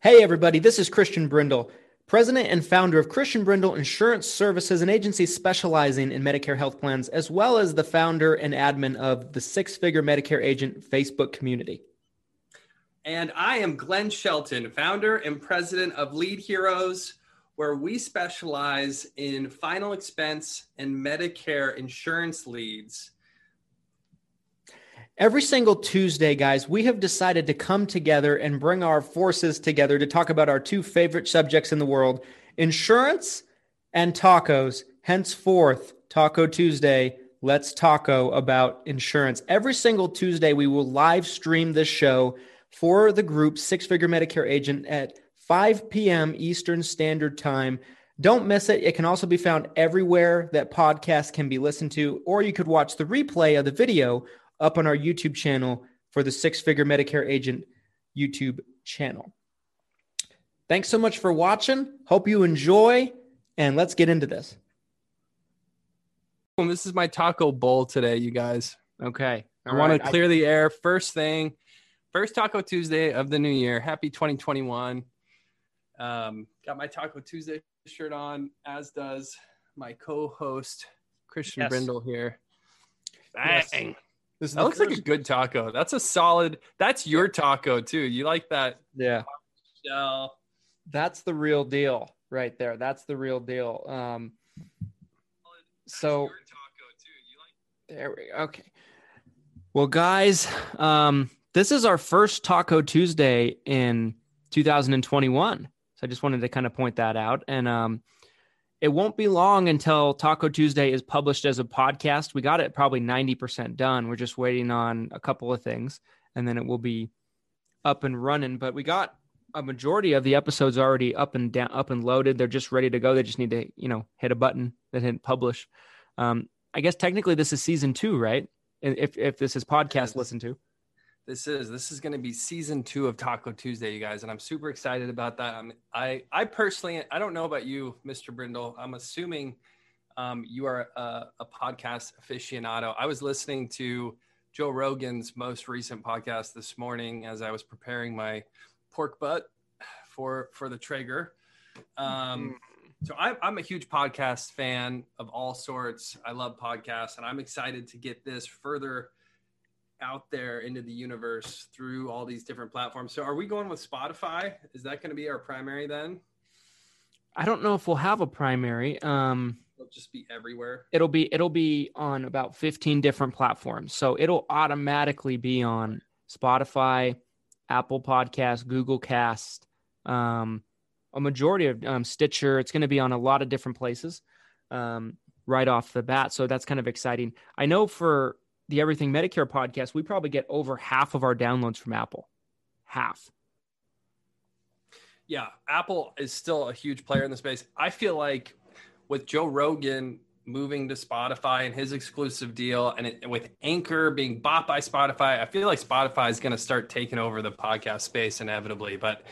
Hey, everybody, this is Christian Brindle, president and founder of Christian Brindle Insurance Services, an agency specializing in Medicare health plans, as well as the founder and admin of the Six Figure Medicare Agent Facebook community. And I am Glenn Shelton, founder and president of Lead Heroes, where we specialize in final expense and Medicare insurance leads. Every single Tuesday, guys, we have decided to come together and bring our forces together to talk about our two favorite subjects in the world insurance and tacos. Henceforth, Taco Tuesday, let's taco about insurance. Every single Tuesday, we will live stream this show for the group Six Figure Medicare Agent at 5 p.m. Eastern Standard Time. Don't miss it. It can also be found everywhere that podcasts can be listened to, or you could watch the replay of the video up on our YouTube channel for the Six Figure Medicare Agent YouTube channel. Thanks so much for watching. Hope you enjoy, and let's get into this. Well, this is my taco bowl today, you guys. Okay. I want to clear I- the air. First thing, first Taco Tuesday of the new year. Happy 2021. Um, got my Taco Tuesday shirt on, as does my co-host Christian yes. Brindle here. Bang. Yes. This that looks first... like a good taco. That's a solid. That's your taco too. You like that? Yeah. Shell. That's the real deal right there. That's the real deal. Um. so. Like... There we go. Okay. Well, guys, um, this is our first Taco Tuesday in 2021. So I just wanted to kind of point that out. And um, it won't be long until Taco Tuesday is published as a podcast. We got it probably 90% done. We're just waiting on a couple of things and then it will be up and running. But we got a majority of the episodes already up and down, up and loaded. They're just ready to go. They just need to, you know, hit a button that hit publish. Um, I guess technically this is season two, right? If if this is podcast listened to. This is this is going to be season two of Taco Tuesday, you guys, and I'm super excited about that. I'm, I I personally I don't know about you, Mr. Brindle. I'm assuming um, you are a, a, podcast aficionado. I was listening to Joe Rogan's most recent podcast this morning as I was preparing my pork butt for for the Traeger. Um, mm. so I, I'm a huge podcast fan of all sorts. I love podcasts, and I'm excited to get this further out there into the universe through all these different platforms. So are we going with Spotify? Is that going to be our primary then? I don't know if we'll have a primary. Um, it'll just be everywhere. It'll be it'll be on about 15 different platforms. So it'll automatically be on Spotify, Apple Podcast, Google Cast, um, a majority of um, Stitcher. It's going to be on a lot of different places um, right off the bat. So that's kind of exciting. I know for the Everything Medicare podcast, we probably get over half of our downloads from Apple. Half. Yeah, Apple is still a huge player in the space. I feel like with Joe Rogan moving to Spotify and his exclusive deal, and it, with Anchor being bought by Spotify, I feel like Spotify is going to start taking over the podcast space inevitably. But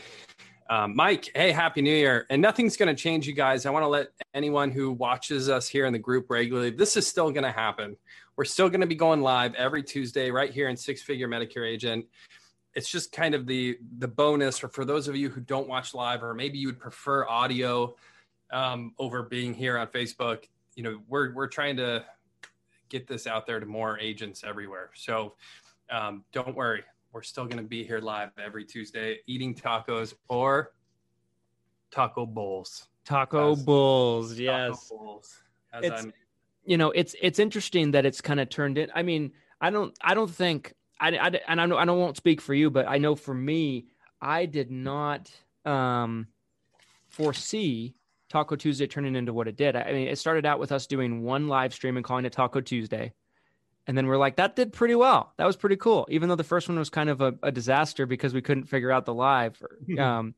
um, Mike, hey, happy new year. And nothing's going to change, you guys. I want to let anyone who watches us here in the group regularly, this is still going to happen. We're still going to be going live every Tuesday right here in Six Figure Medicare Agent. It's just kind of the the bonus, or for those of you who don't watch live, or maybe you would prefer audio um, over being here on Facebook. You know, we're we're trying to get this out there to more agents everywhere. So um, don't worry, we're still going to be here live every Tuesday, eating tacos or taco bowls. Taco as, bowls, yes. Taco bowls, as it's, I'm you know, it's it's interesting that it's kind of turned in. I mean, I don't I don't think I, I and I know I don't won't speak for you, but I know for me, I did not um, foresee Taco Tuesday turning into what it did. I mean, it started out with us doing one live stream and calling it Taco Tuesday. And then we're like, that did pretty well. That was pretty cool. Even though the first one was kind of a, a disaster because we couldn't figure out the live or, um,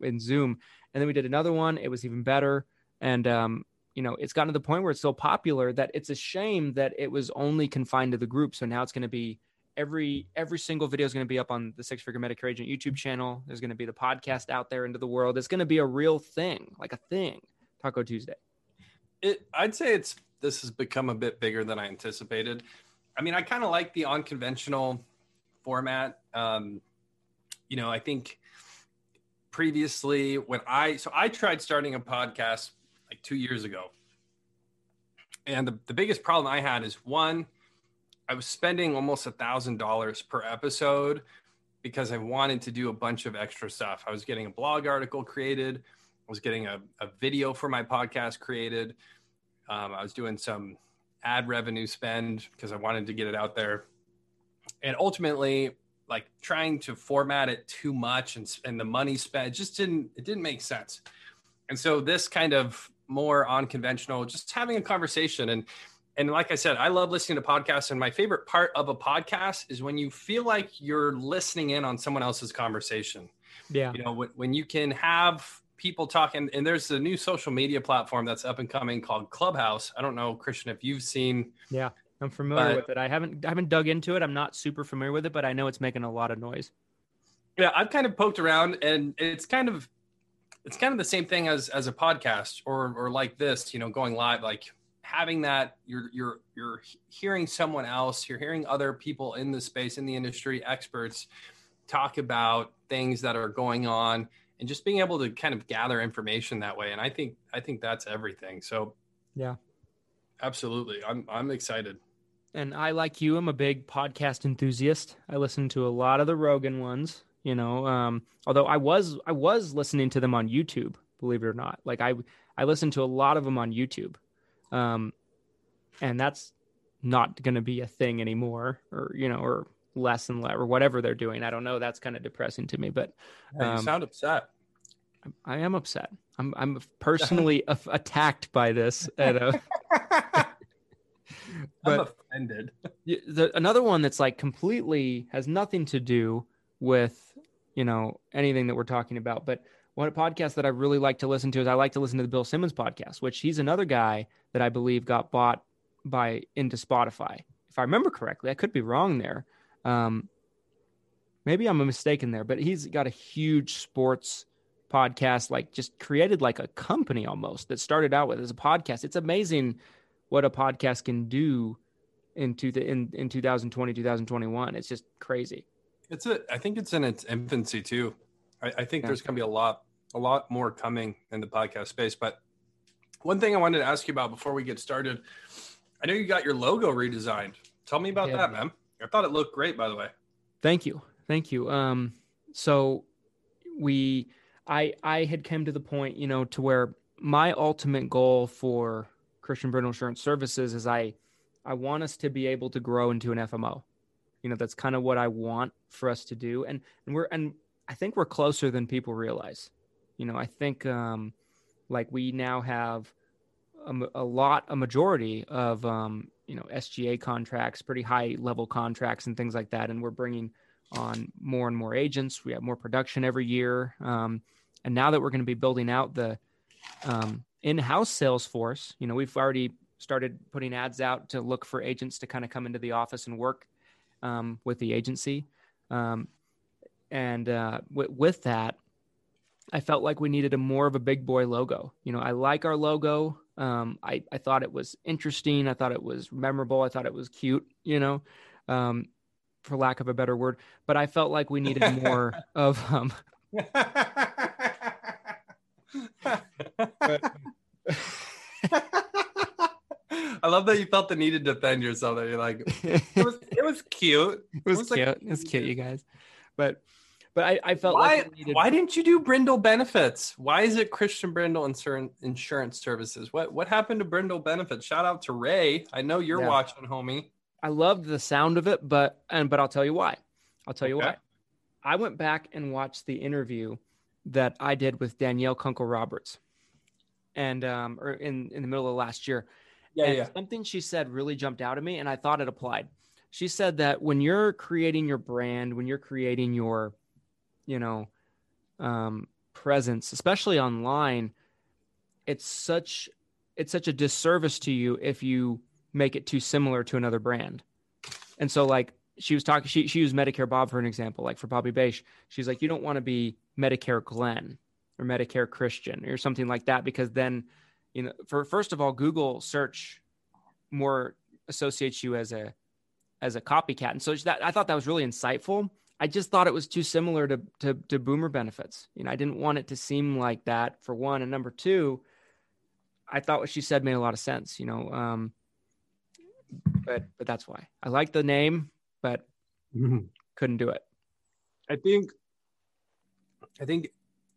in Zoom. And then we did another one. It was even better. And um, you know, it's gotten to the point where it's so popular that it's a shame that it was only confined to the group. So now it's going to be every every single video is going to be up on the Six Figure Medicare Agent YouTube channel. There's going to be the podcast out there into the world. It's going to be a real thing, like a thing. Taco Tuesday. It, I'd say it's this has become a bit bigger than I anticipated. I mean, I kind of like the unconventional format. Um, you know, I think previously when I so I tried starting a podcast like two years ago. And the, the biggest problem I had is one, I was spending almost a thousand dollars per episode because I wanted to do a bunch of extra stuff. I was getting a blog article created, I was getting a, a video for my podcast created. Um, I was doing some ad revenue spend because I wanted to get it out there. And ultimately, like trying to format it too much and, and the money spent just didn't it didn't make sense and so this kind of more unconventional just having a conversation and and like i said i love listening to podcasts and my favorite part of a podcast is when you feel like you're listening in on someone else's conversation yeah you know when, when you can have people talking and there's a new social media platform that's up and coming called clubhouse i don't know christian if you've seen yeah I'm familiar but, with it. I haven't I haven't dug into it. I'm not super familiar with it, but I know it's making a lot of noise. Yeah, I've kind of poked around, and it's kind of it's kind of the same thing as as a podcast or or like this, you know, going live, like having that you're you're you're hearing someone else, you're hearing other people in the space in the industry, experts talk about things that are going on and just being able to kind of gather information that way and I think I think that's everything. So yeah. Absolutely. I'm I'm excited and I, like you, I'm a big podcast enthusiast. I listen to a lot of the Rogan ones, you know. Um, although I was I was listening to them on YouTube, believe it or not. Like I I listened to a lot of them on YouTube, um, and that's not going to be a thing anymore, or you know, or less and less, or whatever they're doing. I don't know. That's kind of depressing to me. But um, you sound upset. I am upset. I'm I'm personally attacked by this. At a, but I'm offended. the, another one that's like completely has nothing to do with you know anything that we're talking about, but one podcast that I really like to listen to is I like to listen to the Bill Simmons podcast, which he's another guy that I believe got bought by into Spotify. If I remember correctly, I could be wrong there. Um, maybe I'm mistaken there, but he's got a huge sports podcast, like just created like a company almost that started out with as a podcast. It's amazing what a podcast can do into the in, in 2020 2021 it's just crazy it's a i think it's in its infancy too i, I think yeah. there's going to be a lot a lot more coming in the podcast space but one thing i wanted to ask you about before we get started i know you got your logo redesigned tell me about yeah. that man i thought it looked great by the way thank you thank you um so we i i had come to the point you know to where my ultimate goal for Christian Brindle Insurance Services is I I want us to be able to grow into an FMO. You know, that's kind of what I want for us to do, and and we're and I think we're closer than people realize. You know, I think um, like we now have a, a lot, a majority of um, you know SGA contracts, pretty high level contracts, and things like that, and we're bringing on more and more agents. We have more production every year, um, and now that we're going to be building out the um, in-house sales force you know we've already started putting ads out to look for agents to kind of come into the office and work um, with the agency. Um, and uh, w- with that i felt like we needed a more of a big boy logo. You know i like our logo. Um, I, I thought it was interesting. I thought it was memorable. I thought it was cute you know um, for lack of a better word. But i felt like we needed more of um, but, I love that you felt the need to defend yourself. That you're like, it was, it was cute. It was, it was cute. Like, it was cute, you guys. But, but I, I felt why, like needed... why didn't you do Brindle Benefits? Why is it Christian Brindle Insurance Insurance Services? What what happened to Brindle Benefits? Shout out to Ray. I know you're yeah. watching, homie. I loved the sound of it, but and but I'll tell you why. I'll tell you okay. why. I went back and watched the interview that I did with Danielle Kunkle Roberts and um, or in in the middle of last year. Yeah, and yeah. Something she said really jumped out at me, and I thought it applied. She said that when you're creating your brand, when you're creating your, you know, um, presence, especially online, it's such it's such a disservice to you if you make it too similar to another brand. And so, like she was talking, she she used Medicare Bob for an example, like for Bobby Bache. She's like, you don't want to be Medicare Glenn or Medicare Christian or something like that, because then, you know, for first of all, Google search more associates you as a as a copycat, and so that I thought that was really insightful. I just thought it was too similar to, to to boomer benefits. You know, I didn't want it to seem like that for one, and number two, I thought what she said made a lot of sense. You know, um, but but that's why I like the name, but mm-hmm. couldn't do it. I think I think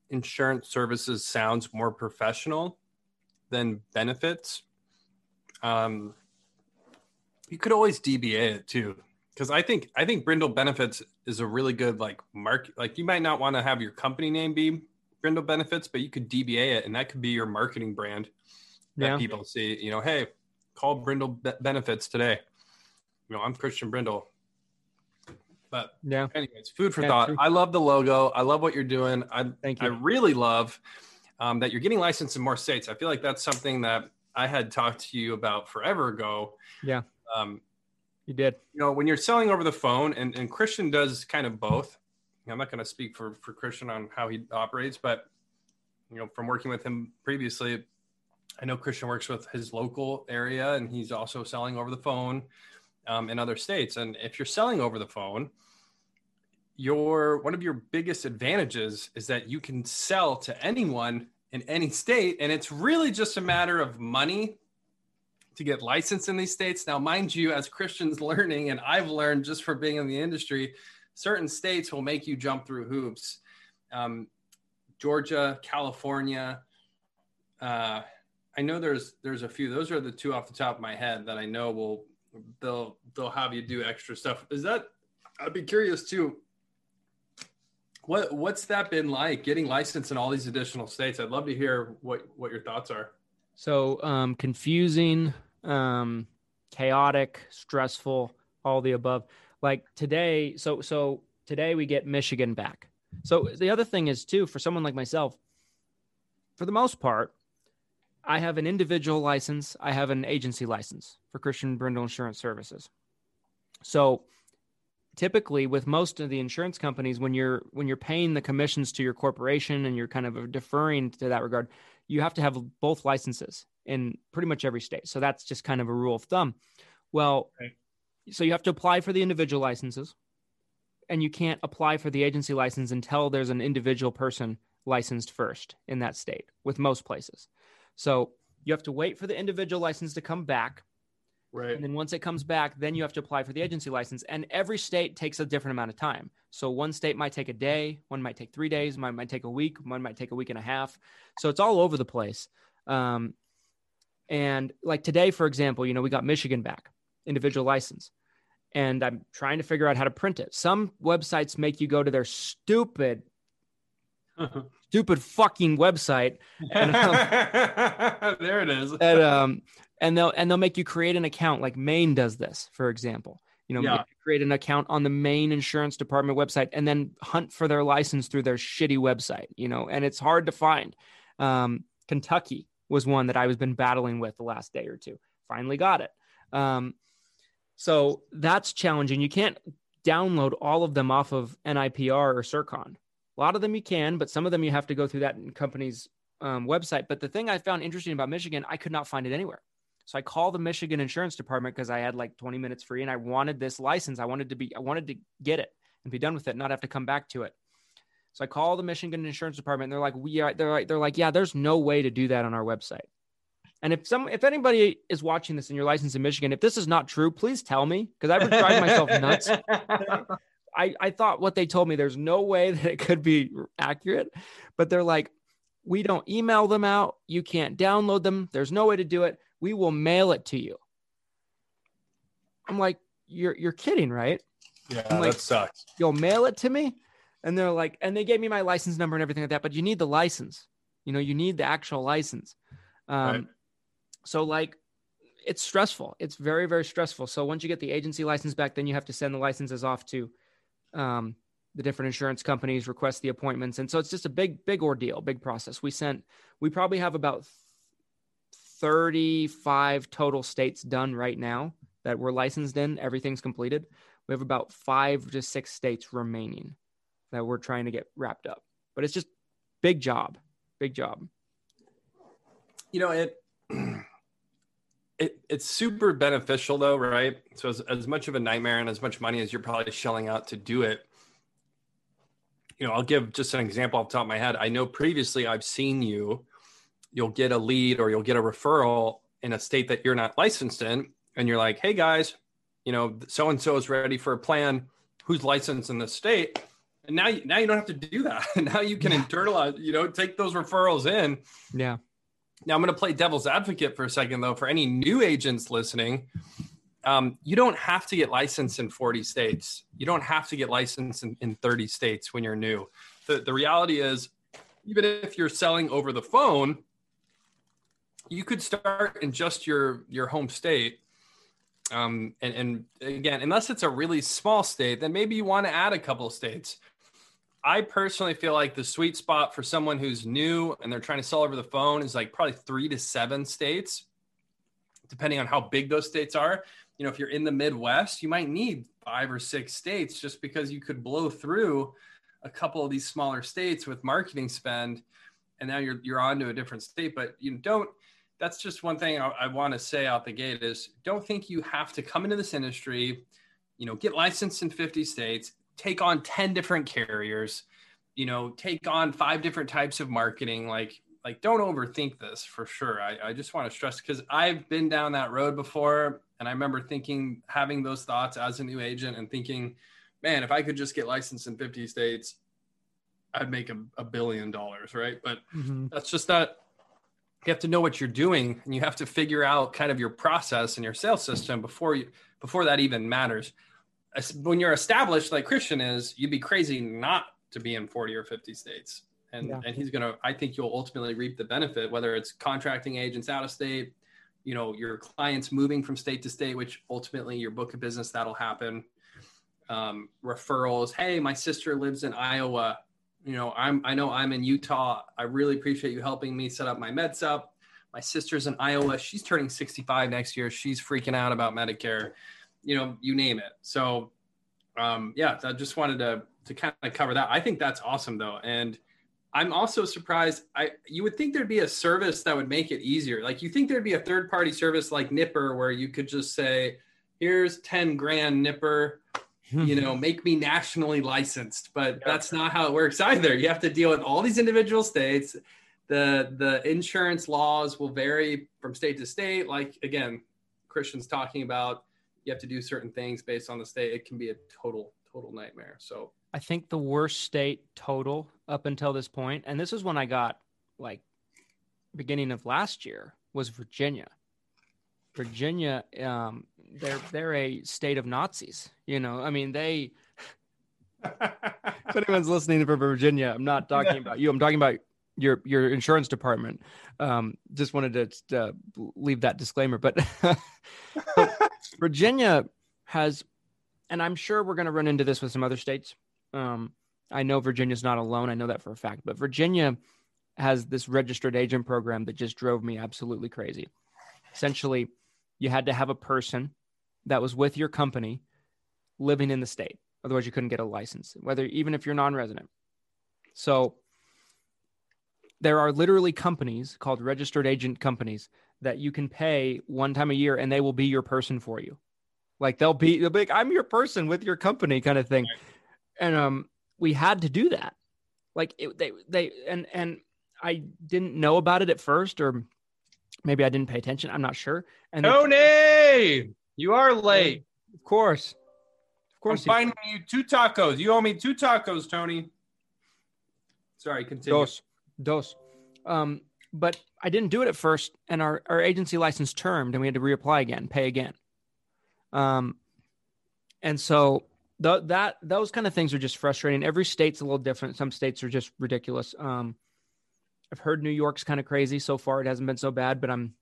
insurance services sounds more professional than benefits. Um, you could always DBA it too, because I think I think Brindle Benefits is a really good like mark. Like you might not want to have your company name be Brindle Benefits, but you could DBA it, and that could be your marketing brand that yeah. people see. You know, hey, call Brindle Be- Benefits today. You know, I'm Christian Brindle. But yeah, anyways, food for yeah, thought. True. I love the logo. I love what you're doing. I thank you. I really love um, that you're getting licensed in more states. I feel like that's something that I had talked to you about forever ago. Yeah. Um, you did. You know, when you're selling over the phone, and, and Christian does kind of both. I'm not going to speak for for Christian on how he operates, but you know, from working with him previously, I know Christian works with his local area, and he's also selling over the phone um, in other states. And if you're selling over the phone, your one of your biggest advantages is that you can sell to anyone in any state, and it's really just a matter of money to get licensed in these states. Now, mind you, as Christians learning, and I've learned just for being in the industry, certain states will make you jump through hoops. Um, Georgia, California. Uh, I know there's there's a few. Those are the two off the top of my head that I know will they'll they'll have you do extra stuff. Is that? I'd be curious too. What what's that been like getting licensed in all these additional states? I'd love to hear what what your thoughts are. So um, confusing, um, chaotic, stressful, all the above. Like today, so so today we get Michigan back. So the other thing is too for someone like myself, for the most part, I have an individual license. I have an agency license for Christian Brindle Insurance Services. So typically with most of the insurance companies when you're when you're paying the commissions to your corporation and you're kind of deferring to that regard you have to have both licenses in pretty much every state. So that's just kind of a rule of thumb. Well so you have to apply for the individual licenses and you can't apply for the agency license until there's an individual person licensed first in that state with most places. So you have to wait for the individual license to come back. Right. And then once it comes back, then you have to apply for the agency license. And every state takes a different amount of time. So one state might take a day, one might take three days, one might take a week, one might take a week and a half. So it's all over the place. Um, and like today, for example, you know, we got Michigan back, individual license. And I'm trying to figure out how to print it. Some websites make you go to their stupid stupid fucking website. And, um, there it is. and, um, and they'll and they'll make you create an account. Like Maine does this, for example. You know, yeah. create an account on the Maine insurance department website and then hunt for their license through their shitty website. You know, and it's hard to find. Um, Kentucky was one that I was been battling with the last day or two. Finally got it. Um, so that's challenging. You can't download all of them off of NIPR or Sircon. A lot of them you can, but some of them you have to go through that company's um, website. But the thing I found interesting about Michigan, I could not find it anywhere. So I called the Michigan Insurance Department because I had like 20 minutes free and I wanted this license. I wanted to be, I wanted to get it and be done with it, not have to come back to it. So I called the Michigan Insurance Department. And they're like, we are. They're like, they're like, yeah, there's no way to do that on our website. And if some, if anybody is watching this and you're in Michigan, if this is not true, please tell me because I would drive myself nuts. I, I thought what they told me, there's no way that it could be accurate, but they're like, we don't email them out. You can't download them. There's no way to do it. We will mail it to you. I'm like, you're you're kidding, right? Yeah, like, that sucks. You'll mail it to me, and they're like, and they gave me my license number and everything like that. But you need the license. You know, you need the actual license. Um, right. So like, it's stressful. It's very very stressful. So once you get the agency license back, then you have to send the licenses off to um, the different insurance companies request the appointments. And so it's just a big big ordeal big process. We sent we probably have about 35 total states done right now that we're licensed in. Everything's completed. We have about five to six states remaining that we're trying to get wrapped up. But it's just big job big job. You know it it, it's super beneficial though, right? So as, as much of a nightmare and as much money as you're probably shelling out to do it, you know, I'll give just an example off the top of my head. I know previously I've seen you, you'll get a lead or you'll get a referral in a state that you're not licensed in, and you're like, hey guys, you know, so and so is ready for a plan. Who's licensed in the state? And now, now you don't have to do that. now you can yeah. internalize, you know, take those referrals in. Yeah. Now I'm going to play devil's advocate for a second, though. For any new agents listening, um, you don't have to get licensed in 40 states. You don't have to get licensed in, in 30 states when you're new. The, the reality is, even if you're selling over the phone, you could start in just your your home state. Um, and, and again, unless it's a really small state, then maybe you want to add a couple of states. I personally feel like the sweet spot for someone who's new and they're trying to sell over the phone is like probably three to seven states, depending on how big those states are you know, if you're in the Midwest, you might need five or six states just because you could blow through a couple of these smaller states with marketing spend, and now you're you're on to a different state. But you don't. That's just one thing I, I want to say out the gate is don't think you have to come into this industry, you know, get licensed in 50 states, take on 10 different carriers, you know, take on five different types of marketing. Like like don't overthink this for sure. I, I just want to stress because I've been down that road before and I remember thinking, having those thoughts as a new agent and thinking, man, if I could just get licensed in 50 states, I'd make a, a billion dollars, right? But mm-hmm. that's just not, you have to know what you're doing and you have to figure out kind of your process and your sales system before you, before that even matters. When you're established like Christian is, you'd be crazy not to be in 40 or 50 states. And, yeah. and he's going to, I think you'll ultimately reap the benefit, whether it's contracting agents out of state, you know your clients moving from state to state which ultimately your book of business that'll happen. Um, referrals hey my sister lives in iowa. You know i'm i know i'm in utah. I really appreciate you helping me set up my meds up. My sister's in iowa. She's turning 65 next year. She's freaking out about medicare you know you name it so um, yeah i just wanted to to kind of cover that i think that's awesome though and I'm also surprised. I you would think there'd be a service that would make it easier. Like you think there'd be a third party service like NIPR where you could just say, "Here's ten grand, NIPR." you know, make me nationally licensed. But that's not how it works either. You have to deal with all these individual states. The the insurance laws will vary from state to state. Like again, Christian's talking about you have to do certain things based on the state. It can be a total total nightmare. So I think the worst state total up until this point, and this is when I got like beginning of last year, was Virginia. Virginia, um, they're they're a state of Nazis. You know, I mean, they. if anyone's listening from Virginia, I'm not talking about you. I'm talking about your your insurance department. Um, just wanted to uh, leave that disclaimer, but, but Virginia has, and I'm sure we're going to run into this with some other states. Um, I know Virginia's not alone. I know that for a fact, but Virginia has this registered agent program that just drove me absolutely crazy. Essentially, you had to have a person that was with your company living in the state. Otherwise, you couldn't get a license, whether even if you're non-resident. So there are literally companies called registered agent companies that you can pay one time a year and they will be your person for you. Like they'll be, they'll be like, I'm your person with your company kind of thing and um, we had to do that. Like it, they they and and I didn't know about it at first, or maybe I didn't pay attention. I'm not sure. And Tony, the, you are late. Of course, of course. I'm finding you two tacos. You owe me two tacos, Tony. Sorry, continue. Dos, dos. Um, but I didn't do it at first, and our our agency license termed, and we had to reapply again, pay again. Um, and so the, that those kind of things are just frustrating. Every state's a little different. Some states are just ridiculous. Um, I've heard New York's kind of crazy so far. It hasn't been so bad, but I'm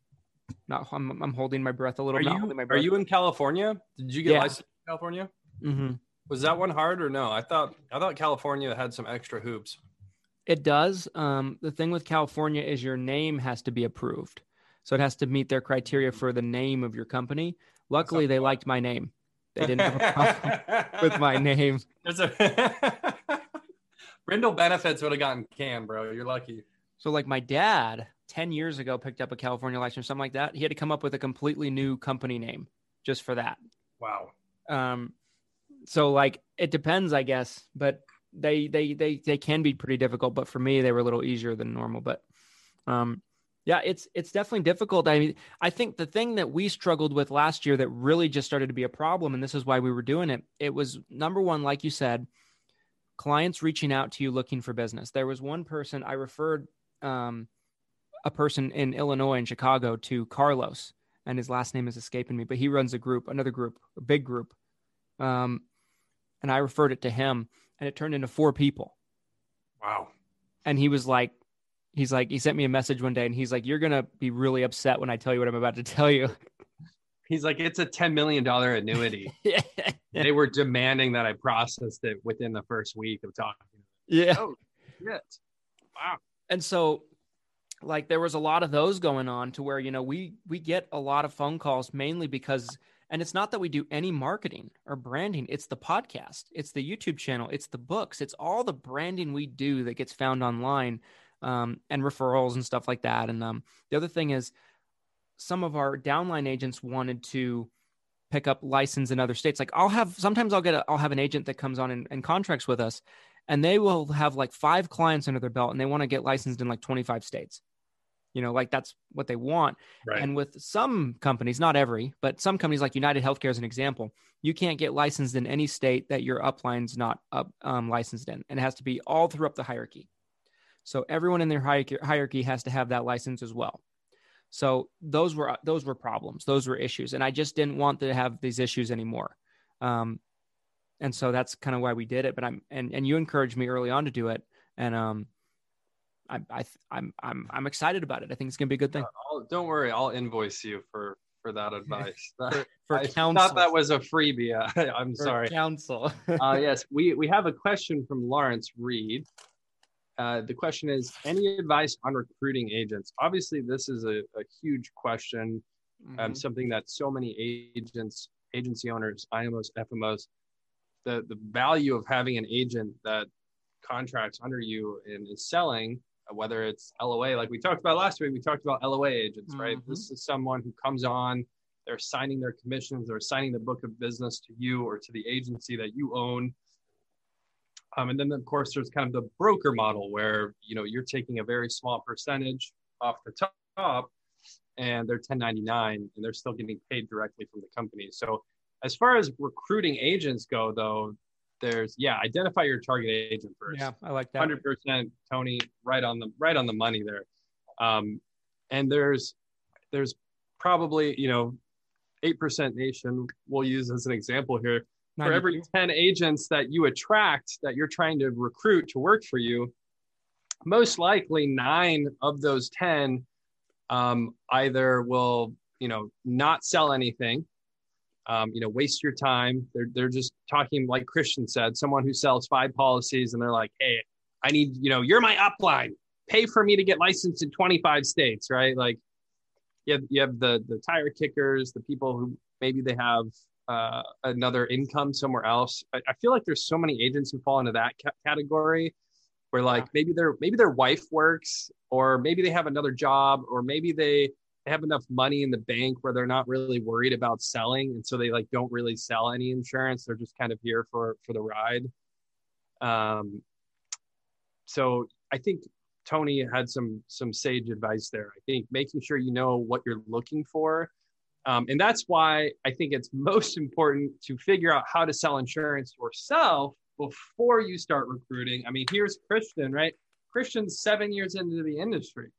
not. I'm, I'm holding my breath a little. Are you Are you in California? Did you get yeah. licensed in California? Mm-hmm. Was that one hard or no? I thought I thought California had some extra hoops. It does. Um, the thing with California is your name has to be approved, so it has to meet their criteria for the name of your company. Luckily, they liked my name. They didn't have a problem with my name. There's a Brindle benefits would have gotten canned, bro. You're lucky. So, like my dad, ten years ago, picked up a California license or something like that. He had to come up with a completely new company name just for that. Wow. Um, so like it depends, I guess, but they they they they can be pretty difficult, but for me they were a little easier than normal. But um, yeah, it's it's definitely difficult. I mean, I think the thing that we struggled with last year that really just started to be a problem, and this is why we were doing it. It was number one, like you said, clients reaching out to you looking for business. There was one person I referred um, a person in Illinois and Chicago to Carlos, and his last name is escaping me, but he runs a group, another group, a big group. Um, and I referred it to him, and it turned into four people. Wow. And he was like, he's like, he sent me a message one day and he's like, You're gonna be really upset when I tell you what I'm about to tell you. He's like, It's a $10 million annuity. yeah. They were demanding that I processed it within the first week of talking. Yeah. Oh, shit. Wow. And so like there was a lot of those going on to where, you know, we we get a lot of phone calls mainly because and it's not that we do any marketing or branding, it's the podcast, it's the YouTube channel, it's the books, it's all the branding we do that gets found online um, and referrals and stuff like that. And um, the other thing is, some of our downline agents wanted to pick up license in other states. Like I'll have sometimes I'll get a, I'll have an agent that comes on and, and contracts with us, and they will have like five clients under their belt, and they want to get licensed in like 25 states. You know, like that's what they want. Right. And with some companies, not every, but some companies like United Healthcare as an example, you can't get licensed in any state that your upline's not up, um, licensed in, and it has to be all throughout the hierarchy. So everyone in their hierarchy has to have that license as well. So those were those were problems, those were issues, and I just didn't want to have these issues anymore. Um, and so that's kind of why we did it. But I'm and and you encouraged me early on to do it, and um, I, I I'm I'm I'm excited about it. I think it's gonna be a good thing. Uh, don't worry, I'll invoice you for for that advice. for, for I counsel. thought that was a freebie. I'm for sorry. Counsel. uh, yes, we we have a question from Lawrence Reed. Uh, the question is any advice on recruiting agents obviously this is a, a huge question um, mm-hmm. um, something that so many agents agency owners imos fmos the, the value of having an agent that contracts under you and is selling whether it's loa like we talked about last week we talked about loa agents right mm-hmm. this is someone who comes on they're signing their commissions they're signing the book of business to you or to the agency that you own um, and then of course there's kind of the broker model where you know you're taking a very small percentage off the top and they're 1099 and they're still getting paid directly from the company. So as far as recruiting agents go though, there's yeah, identify your target agent first. Yeah, I like that. 100% Tony right on the right on the money there. Um, and there's there's probably, you know, 8% nation we'll use as an example here for every 10 agents that you attract that you're trying to recruit to work for you, most likely nine of those 10 um, either will, you know, not sell anything, um, you know, waste your time. They're, they're just talking like Christian said, someone who sells five policies and they're like, hey, I need, you know, you're my upline. Pay for me to get licensed in 25 states, right? Like you have, you have the, the tire kickers, the people who maybe they have uh, another income somewhere else. I, I, feel like there's so many agents who fall into that ca- category where like maybe their maybe their wife works or maybe they have another job or maybe they have enough money in the bank where they're not really worried about selling and so they like don't really sell any insurance they're just kind of here for for the ride um so i think tony had some some sage advice there i think making sure you know what you're looking for um, and that's why I think it's most important to figure out how to sell insurance yourself before you start recruiting. I mean, here's Christian, right? Christian's seven years into the industry.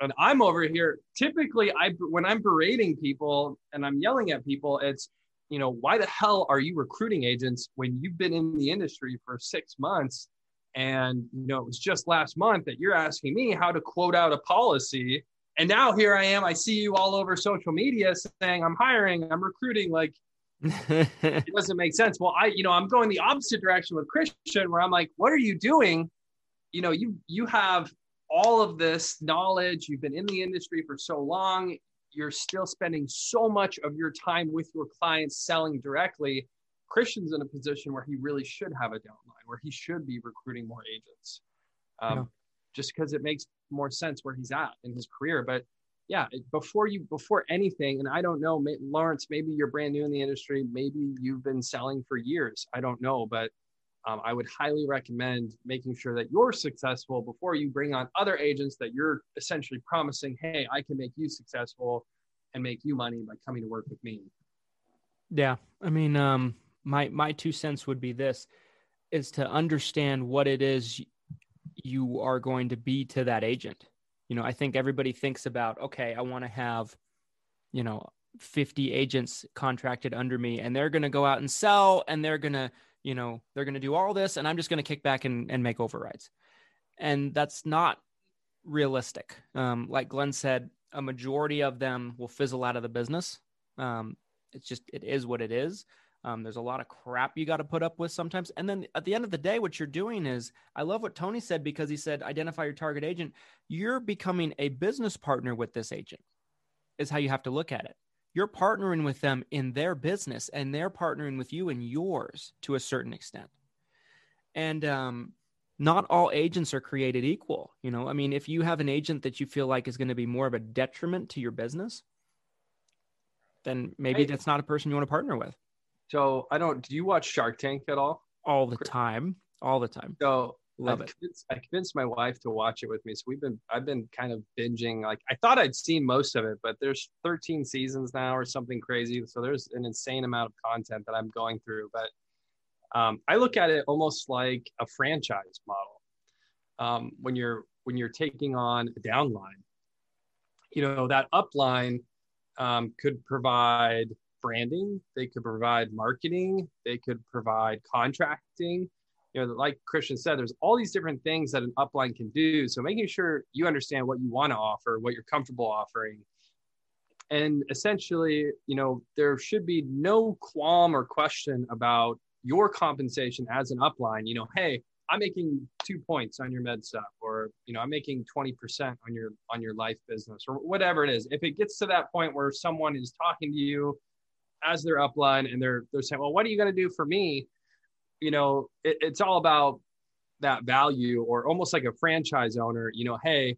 And I'm over here. Typically, I when I'm berating people and I'm yelling at people, it's you know, why the hell are you recruiting agents when you've been in the industry for six months? And you know, it was just last month that you're asking me how to quote out a policy and now here I am. I see you all over social media saying I'm hiring, I'm recruiting. Like it doesn't make sense. Well, I, you know, I'm going the opposite direction with Christian, where I'm like, what are you doing? You know, you you have all of this knowledge. You've been in the industry for so long. You're still spending so much of your time with your clients selling directly. Christian's in a position where he really should have a downline, where he should be recruiting more agents. Um, yeah. Just because it makes more sense where he's at in his career. But yeah, before you before anything, and I don't know, Lawrence, maybe you're brand new in the industry, maybe you've been selling for years. I don't know, but um, I would highly recommend making sure that you're successful before you bring on other agents that you're essentially promising, hey, I can make you successful and make you money by coming to work with me. Yeah. I mean, um, my my two cents would be this is to understand what it is you are going to be to that agent. You know, I think everybody thinks about, okay, I want to have, you know, 50 agents contracted under me and they're going to go out and sell and they're going to you know they're going to do all this and i'm just going to kick back and, and make overrides. And that's not realistic. Um, like glenn said a majority of them will fizzle out of the business. Um, it's just it is what it is. Um, there's a lot of crap you got to put up with sometimes. And then at the end of the day what you're doing is i love what tony said because he said identify your target agent. You're becoming a business partner with this agent is how you have to look at it you're partnering with them in their business and they're partnering with you in yours to a certain extent. And um, not all agents are created equal. You know, I mean, if you have an agent that you feel like is going to be more of a detriment to your business, then maybe that's not a person you want to partner with. So I don't. Do you watch Shark Tank at all? All the time. All the time. So I it. Convinced, I convinced my wife to watch it with me. So we've been, I've been kind of binging. Like I thought I'd seen most of it, but there's 13 seasons now or something crazy. So there's an insane amount of content that I'm going through. But um, I look at it almost like a franchise model. Um, when you're when you're taking on a downline, you know that upline um, could provide branding, they could provide marketing, they could provide contracting you know, like Christian said, there's all these different things that an upline can do. So making sure you understand what you want to offer, what you're comfortable offering. And essentially, you know, there should be no qualm or question about your compensation as an upline. You know, hey, I'm making two points on your med stuff, or you know, I'm making 20% on your on your life business, or whatever it is. If it gets to that point where someone is talking to you as their upline and they're they're saying, Well, what are you going to do for me? You know, it, it's all about that value or almost like a franchise owner, you know, hey,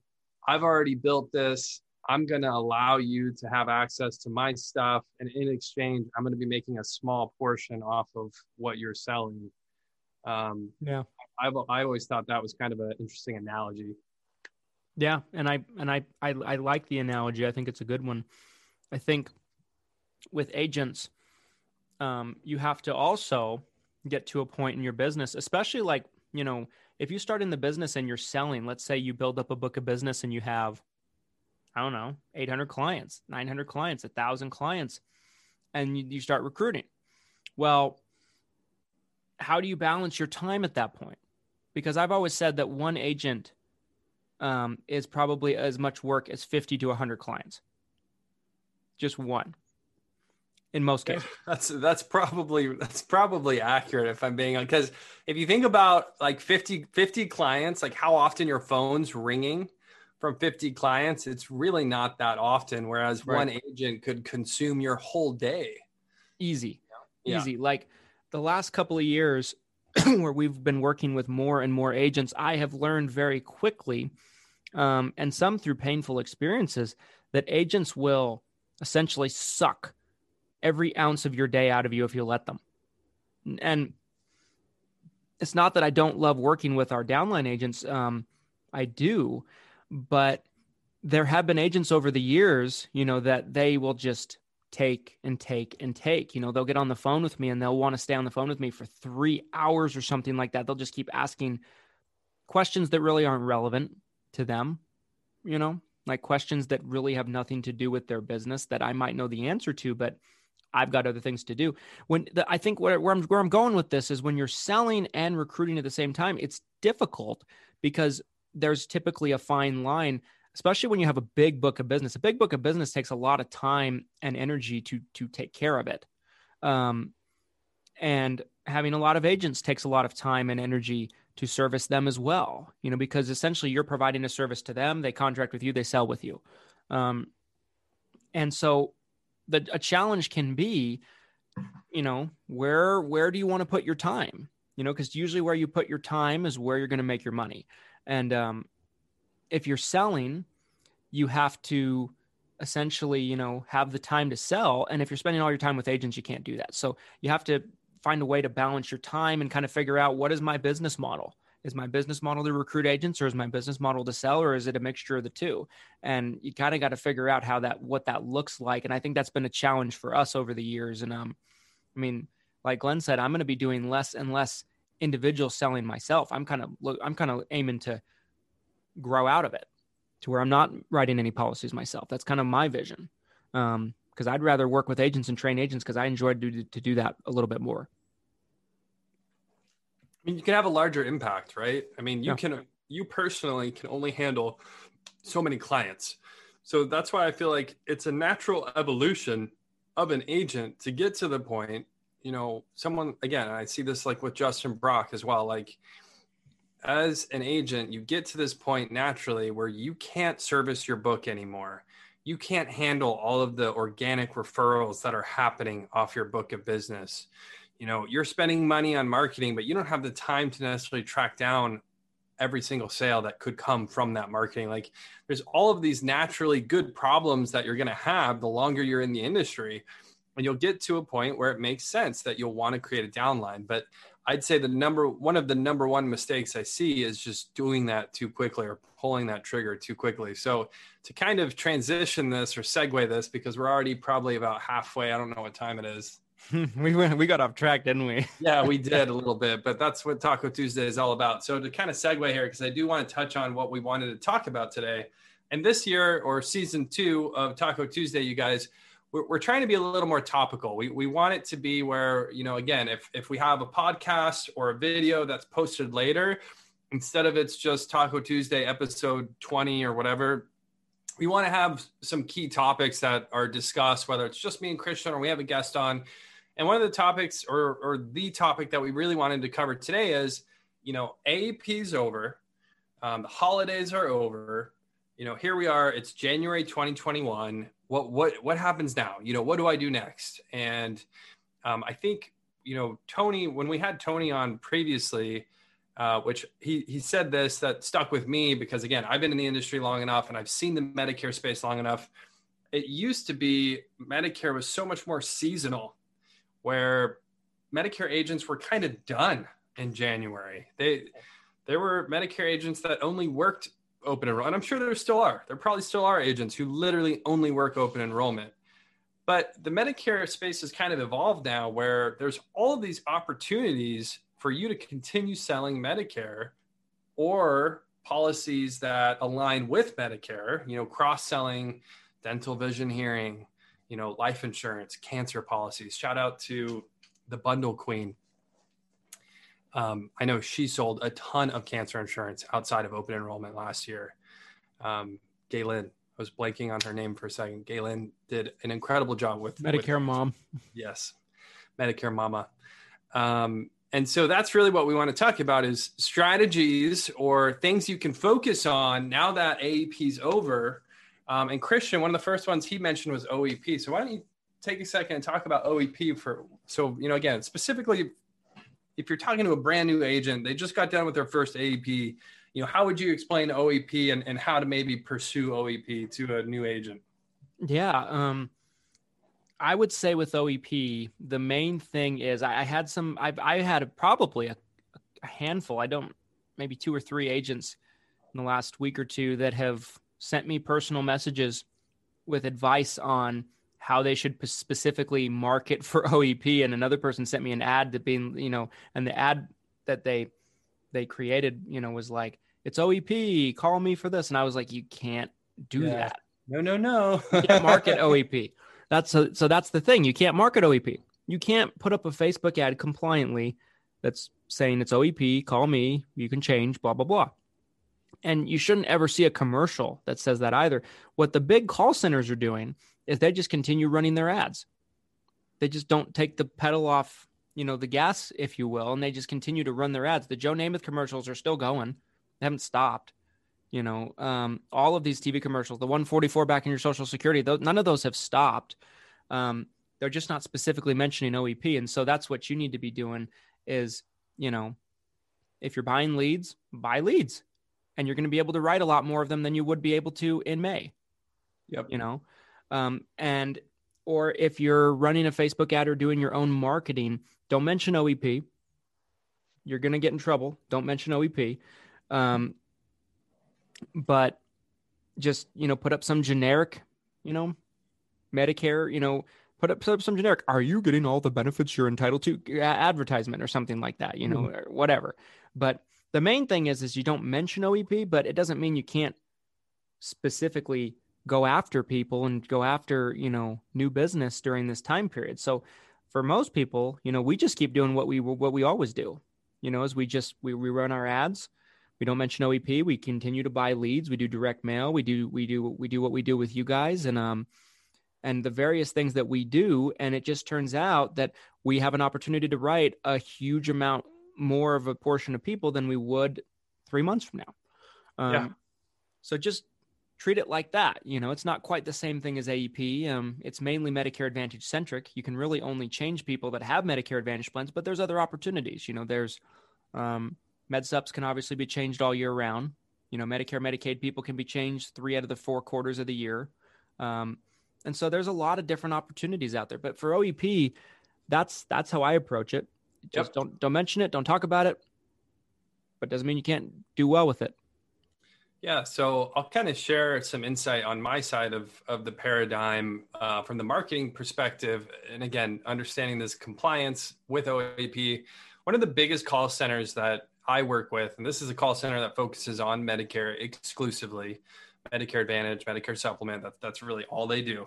I've already built this. I'm going to allow you to have access to my stuff. And in exchange, I'm going to be making a small portion off of what you're selling. Um, yeah. I've, I always thought that was kind of an interesting analogy. Yeah. And I, and I, I, I like the analogy. I think it's a good one. I think with agents, um, you have to also get to a point in your business, especially like, you know, if you start in the business and you're selling, let's say you build up a book of business and you have, I don't know, 800 clients, 900 clients, 1,000 clients, and you, you start recruiting. Well, how do you balance your time at that point? Because I've always said that one agent um, is probably as much work as 50 to 100 clients. Just one in most cases. That's that's probably that's probably accurate if I'm being on because if you think about like 50 50 clients, like how often your phone's ringing from 50 clients, it's really not that often. Whereas right. one agent could consume your whole day. Easy. Yeah. Easy. Like the last couple of years where we've been working with more and more agents, I have learned very quickly, um, and some through painful experiences, that agents will essentially suck every ounce of your day out of you if you let them. And it's not that I don't love working with our downline agents. Um, I do, but there have been agents over the years, you know, that they will just take and take and take. You know, they'll get on the phone with me and they'll want to stay on the phone with me for three hours or something like that. They'll just keep asking questions that really aren't relevant to them, you know, like questions that really have nothing to do with their business that I might know the answer to, but I've got other things to do. When the, I think where, where I'm where I'm going with this is when you're selling and recruiting at the same time, it's difficult because there's typically a fine line, especially when you have a big book of business. A big book of business takes a lot of time and energy to to take care of it, um, and having a lot of agents takes a lot of time and energy to service them as well. You know, because essentially you're providing a service to them, they contract with you, they sell with you, um, and so the a challenge can be you know where where do you want to put your time? You know because usually where you put your time is where you're going to make your money. And um, if you're selling you have to essentially you know have the time to sell. And if you're spending all your time with agents you can't do that. So you have to find a way to balance your time and kind of figure out what is my business model is my business model to recruit agents or is my business model to sell or is it a mixture of the two? And you kind of got to figure out how that what that looks like and i think that's been a challenge for us over the years and um i mean like glenn said i'm going to be doing less and less individual selling myself. I'm kind of look i'm kind of aiming to grow out of it to where i'm not writing any policies myself. That's kind of my vision um because i'd rather work with agents and train agents because i enjoy to, to do that a little bit more I mean, you can have a larger impact, right? I mean, you yeah. can, you personally can only handle so many clients. So that's why I feel like it's a natural evolution of an agent to get to the point, you know, someone, again, I see this like with Justin Brock as well. Like, as an agent, you get to this point naturally where you can't service your book anymore. You can't handle all of the organic referrals that are happening off your book of business you know you're spending money on marketing but you don't have the time to necessarily track down every single sale that could come from that marketing. Like there's all of these naturally good problems that you're going to have the longer you're in the industry and you'll get to a point where it makes sense that you'll want to create a downline. But i'd say the number one of the number one mistakes i see is just doing that too quickly or pulling that trigger too quickly. So to kind of transition this or segue this because we're already probably about halfway i don't know what time it is we went, we got off track, didn't we? yeah, we did a little bit, but that's what Taco Tuesday is all about. So to kind of segue here, because I do want to touch on what we wanted to talk about today, and this year or season two of Taco Tuesday, you guys, we're, we're trying to be a little more topical. We we want it to be where you know, again, if if we have a podcast or a video that's posted later, instead of it's just Taco Tuesday episode twenty or whatever, we want to have some key topics that are discussed, whether it's just me and Christian or we have a guest on and one of the topics or, or the topic that we really wanted to cover today is, you know, AEP is over. Um, the holidays are over. You know, here we are. It's January 2021. What what what happens now? You know, what do I do next? And um, I think you know Tony. When we had Tony on previously, uh, which he he said this that stuck with me because again, I've been in the industry long enough and I've seen the Medicare space long enough. It used to be Medicare was so much more seasonal where Medicare agents were kind of done in January. They there were Medicare agents that only worked open enrollment. And I'm sure there still are. There probably still are agents who literally only work open enrollment. But the Medicare space has kind of evolved now where there's all of these opportunities for you to continue selling Medicare or policies that align with Medicare, you know, cross-selling dental vision hearing, you know, life insurance, cancer policies. Shout out to the Bundle Queen. Um, I know she sold a ton of cancer insurance outside of open enrollment last year. Um, Gaylin, I was blanking on her name for a second. Gaylin did an incredible job with Medicare with, Mom. Yes, Medicare Mama. Um, and so that's really what we want to talk about is strategies or things you can focus on now that AEP is over um, and Christian, one of the first ones he mentioned was OEP. So why don't you take a second and talk about OEP for so you know again specifically if you're talking to a brand new agent, they just got done with their first AEP. You know, how would you explain OEP and, and how to maybe pursue OEP to a new agent? Yeah. Um, I would say with OEP, the main thing is I, I had some, I've, I had probably a, a, handful, I don't, maybe two or three agents in the last week or two that have sent me personal messages with advice on how they should specifically market for OEP and another person sent me an ad that being you know and the ad that they they created you know was like it's OEP call me for this. And I was like you can't do yeah. that. No no no. You can't market OEP that's a, so that's the thing. You can't market OEP you can't put up a Facebook ad compliantly that's saying it's OEP call me you can change blah blah blah and you shouldn't ever see a commercial that says that either. What the big call centers are doing is they just continue running their ads. They just don't take the pedal off, you know, the gas, if you will, and they just continue to run their ads. The Joe Namath commercials are still going. They haven't stopped. You know, um, all of these TV commercials, the 144 back in your social security, none of those have stopped. Um, they're just not specifically mentioning OEP. And so that's what you need to be doing is, you know, if you're buying leads, buy leads and you're going to be able to write a lot more of them than you would be able to in May. Yep. You know, um, and or if you're running a Facebook ad or doing your own marketing, don't mention OEP. You're going to get in trouble. Don't mention OEP. Um, but just, you know, put up some generic, you know, Medicare, you know, put up, put up some generic. Are you getting all the benefits you're entitled to? Advertisement or something like that, you know, mm-hmm. or whatever. But the main thing is, is you don't mention OEP, but it doesn't mean you can't specifically go after people and go after, you know, new business during this time period. So for most people, you know, we just keep doing what we what we always do. You know, as we just we, we run our ads. We don't mention OEP. We continue to buy leads. We do direct mail. We do we do we do what we do with you guys and um and the various things that we do and it just turns out that we have an opportunity to write a huge amount more of a portion of people than we would 3 months from now. Um, yeah. So just treat it like that. You know, it's not quite the same thing as AEP. Um, it's mainly Medicare Advantage centric. You can really only change people that have Medicare Advantage plans, but there's other opportunities. You know, there's um, MedSups can obviously be changed all year round. You know, Medicare, Medicaid people can be changed three out of the four quarters of the year. Um, and so there's a lot of different opportunities out there. But for OEP, that's that's how I approach it. Just yep. don't don't mention it, don't talk about it, but doesn't mean you can't do well with it. Yeah, so I'll kind of share some insight on my side of, of the paradigm uh, from the marketing perspective. And again, understanding this compliance with OEP. One of the biggest call centers that I work with, and this is a call center that focuses on Medicare exclusively, Medicare Advantage, Medicare Supplement. That, that's really all they do.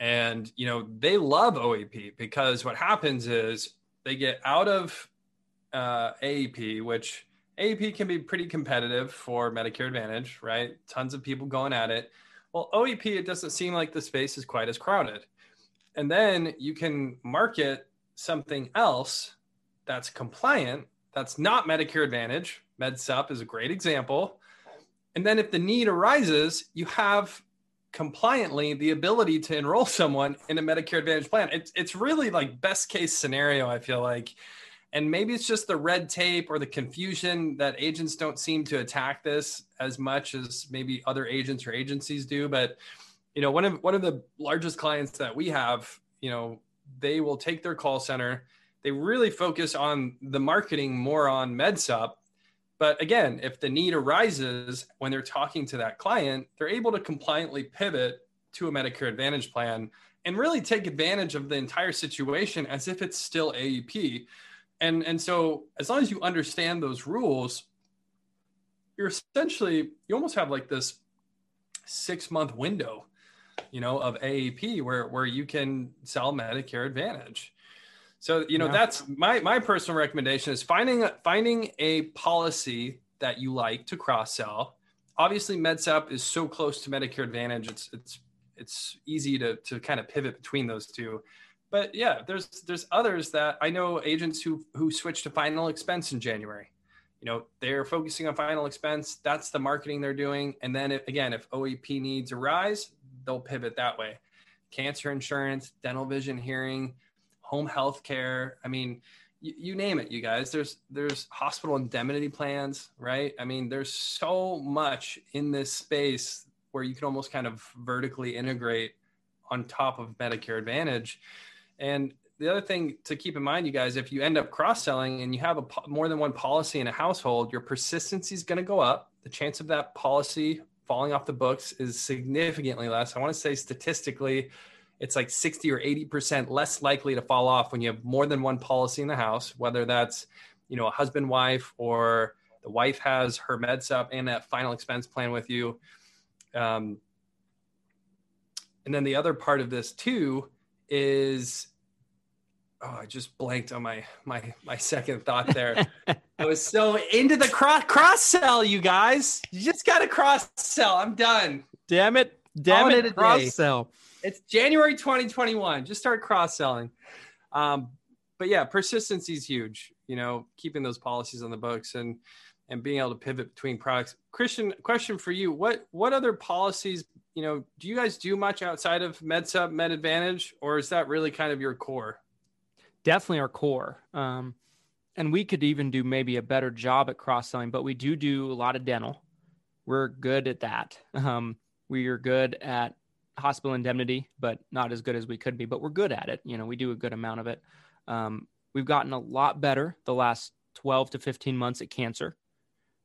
And, you know, they love OEP because what happens is they get out of uh, AEP, which AEP can be pretty competitive for Medicare Advantage, right? Tons of people going at it. Well, OEP, it doesn't seem like the space is quite as crowded. And then you can market something else that's compliant, that's not Medicare Advantage. MedSup is a great example. And then if the need arises, you have compliantly the ability to enroll someone in a Medicare Advantage plan. It's, it's really like best case scenario, I feel like. And maybe it's just the red tape or the confusion that agents don't seem to attack this as much as maybe other agents or agencies do. But you know one of one of the largest clients that we have you know they will take their call center. They really focus on the marketing more on medsup but again if the need arises when they're talking to that client they're able to compliantly pivot to a medicare advantage plan and really take advantage of the entire situation as if it's still aep and and so as long as you understand those rules you're essentially you almost have like this six month window you know of aep where where you can sell medicare advantage so you know yeah. that's my my personal recommendation is finding finding a policy that you like to cross sell obviously medsup is so close to medicare advantage it's it's it's easy to to kind of pivot between those two but yeah, there's there's others that I know agents who who switched to final expense in January. You know, they're focusing on final expense. That's the marketing they're doing. And then if, again, if OEP needs arise, they'll pivot that way. Cancer insurance, dental vision hearing, home health care. I mean, you, you name it, you guys. There's there's hospital indemnity plans, right? I mean, there's so much in this space where you can almost kind of vertically integrate on top of Medicare Advantage and the other thing to keep in mind, you guys, if you end up cross selling and you have a more than one policy in a household, your persistency is going to go up. The chance of that policy falling off the books is significantly less. I want to say statistically, it's like 60 or 80% less likely to fall off when you have more than one policy in the house, whether that's, you know, a husband, wife, or the wife has her MedSup and that final expense plan with you. Um, and then the other part of this too is oh, I just blanked on my my my second thought there. I was so into the cross cross sell, you guys. You just got to cross sell. I'm done. Damn it! Damn it! Cross sell. It's January 2021. Just start cross selling. Um, but yeah, persistency is huge. You know, keeping those policies on the books and and being able to pivot between products. Christian, question for you: What what other policies you know, do you guys do much outside of MedSup, Med Advantage, or is that really kind of your core? Definitely our core. Um, and we could even do maybe a better job at cross selling, but we do do a lot of dental. We're good at that. Um, we are good at hospital indemnity, but not as good as we could be. But we're good at it. You know, we do a good amount of it. Um, we've gotten a lot better the last 12 to 15 months at cancer.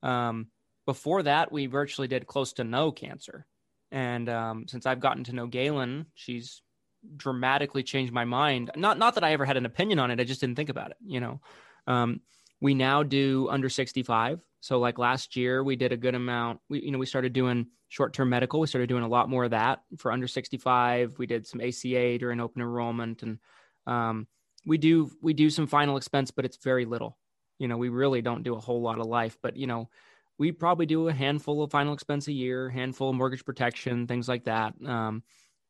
Um, before that, we virtually did close to no cancer. And um, since I've gotten to know Galen, she's dramatically changed my mind. Not not that I ever had an opinion on it. I just didn't think about it. You know, um, we now do under 65. So like last year, we did a good amount. We you know we started doing short term medical. We started doing a lot more of that for under 65. We did some ACA during open enrollment, and um, we do we do some final expense, but it's very little. You know, we really don't do a whole lot of life, but you know we probably do a handful of final expense a year, handful of mortgage protection, things like that. Um,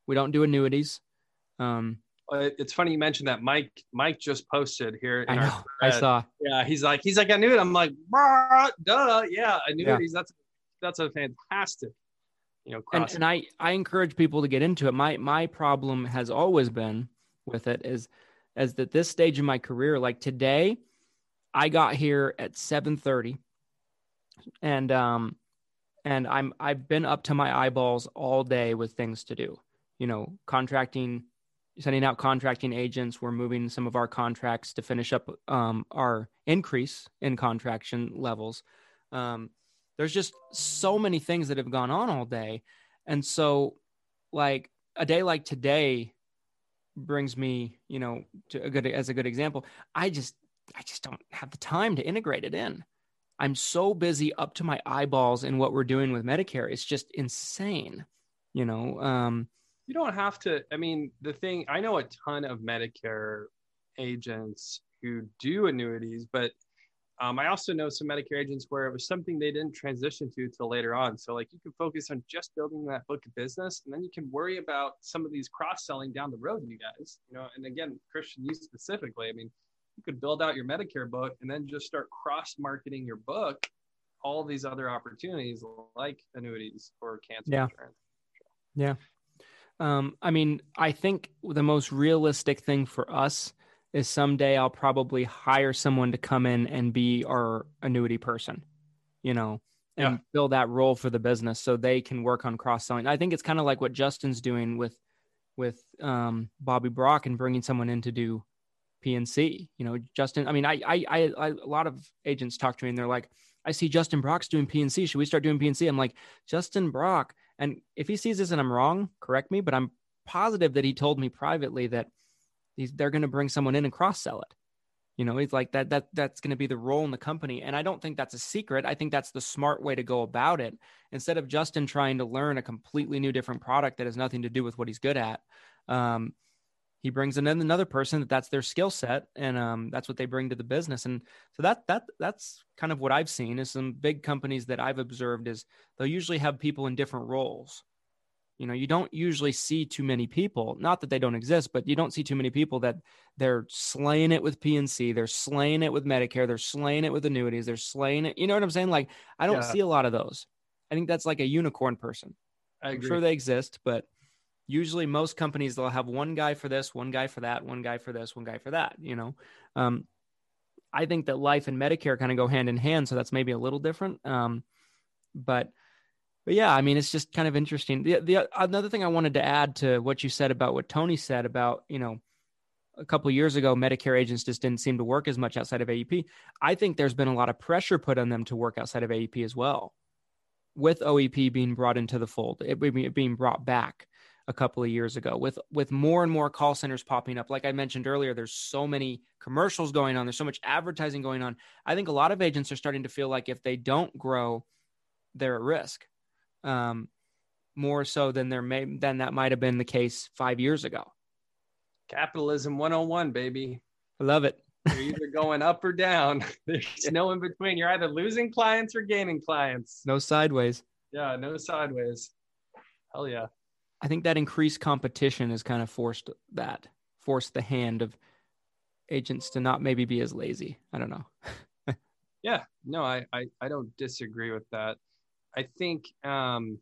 we don't do annuities. Um, it's funny you mentioned that. Mike Mike just posted here. I know. I saw. Yeah, he's like he's like I knew it. I'm like, duh, yeah, annuities. Yeah. That's that's a fantastic. You know, and, and I I encourage people to get into it. My my problem has always been with it is as that this stage in my career, like today, I got here at 7:30 and um and i'm i've been up to my eyeballs all day with things to do you know contracting sending out contracting agents we're moving some of our contracts to finish up um, our increase in contraction levels um, there's just so many things that have gone on all day and so like a day like today brings me you know to a good as a good example i just i just don't have the time to integrate it in I'm so busy up to my eyeballs in what we're doing with Medicare. It's just insane, you know. Um, you don't have to. I mean, the thing I know a ton of Medicare agents who do annuities, but um, I also know some Medicare agents where it was something they didn't transition to till later on. So like you can focus on just building that book of business, and then you can worry about some of these cross selling down the road. You guys, you know, and again, Christian, you specifically. I mean, you could build out your Medicare book and then just start cross marketing your book, all these other opportunities like annuities or cancer yeah. insurance. Yeah. Um, I mean, I think the most realistic thing for us is someday I'll probably hire someone to come in and be our annuity person, you know, and yeah. fill that role for the business so they can work on cross selling. I think it's kind of like what Justin's doing with with um, Bobby Brock and bringing someone in to do PNC. You know, Justin. I mean, I, I, I, I, a lot of agents talk to me and they're like, "I see Justin Brock's doing PNC. Should we start doing PNC?" I'm like, Justin Brock. And if he sees this and I'm wrong, correct me. But I'm positive that he told me privately that he's, they're going to bring someone in and cross sell it. You know, he's like that. That that's going to be the role in the company, and I don't think that's a secret. I think that's the smart way to go about it. Instead of Justin trying to learn a completely new, different product that has nothing to do with what he's good at. Um, he brings in another person that that's their skill set and um, that's what they bring to the business and so that that that's kind of what i've seen is some big companies that i've observed is they'll usually have people in different roles. You know you don't usually see too many people not that they don't exist but you don't see too many people that they're slaying it with pnc they're slaying it with medicare they're slaying it with annuities they're slaying it you know what i'm saying? Like i don't yeah. see a lot of those. I think that's like a unicorn person. I'm sure they exist but usually most companies they'll have one guy for this one guy for that one guy for this one guy for that you know? Um, i think that life and medicare kind of go hand in hand so that's maybe a little different um, but but yeah i mean it's just kind of interesting. The, the another thing i wanted to add to what you said about what tony said about you know a couple years ago medicare agents just didn't seem to work as much outside of aep i think there's been a lot of pressure put on them to work outside of aep as well with oep being brought into the fold it being brought back a couple of years ago with with more and more call centers popping up. Like i mentioned earlier there's so many commercials going on. There's so much advertising going on. I think a lot of agents are starting to feel like if they don't grow they're at risk um, more so than there may than that might have been the case five years ago. Capitalism 101 baby. I love it. You're either going up or down. There's no in between. You're either losing clients or gaining clients. No sideways. Yeah no sideways. Hell yeah I think that increased competition has kind of forced that, forced the hand of agents to not maybe be as lazy. I don't know. yeah, no, I, I, I don't disagree with that. I think, um,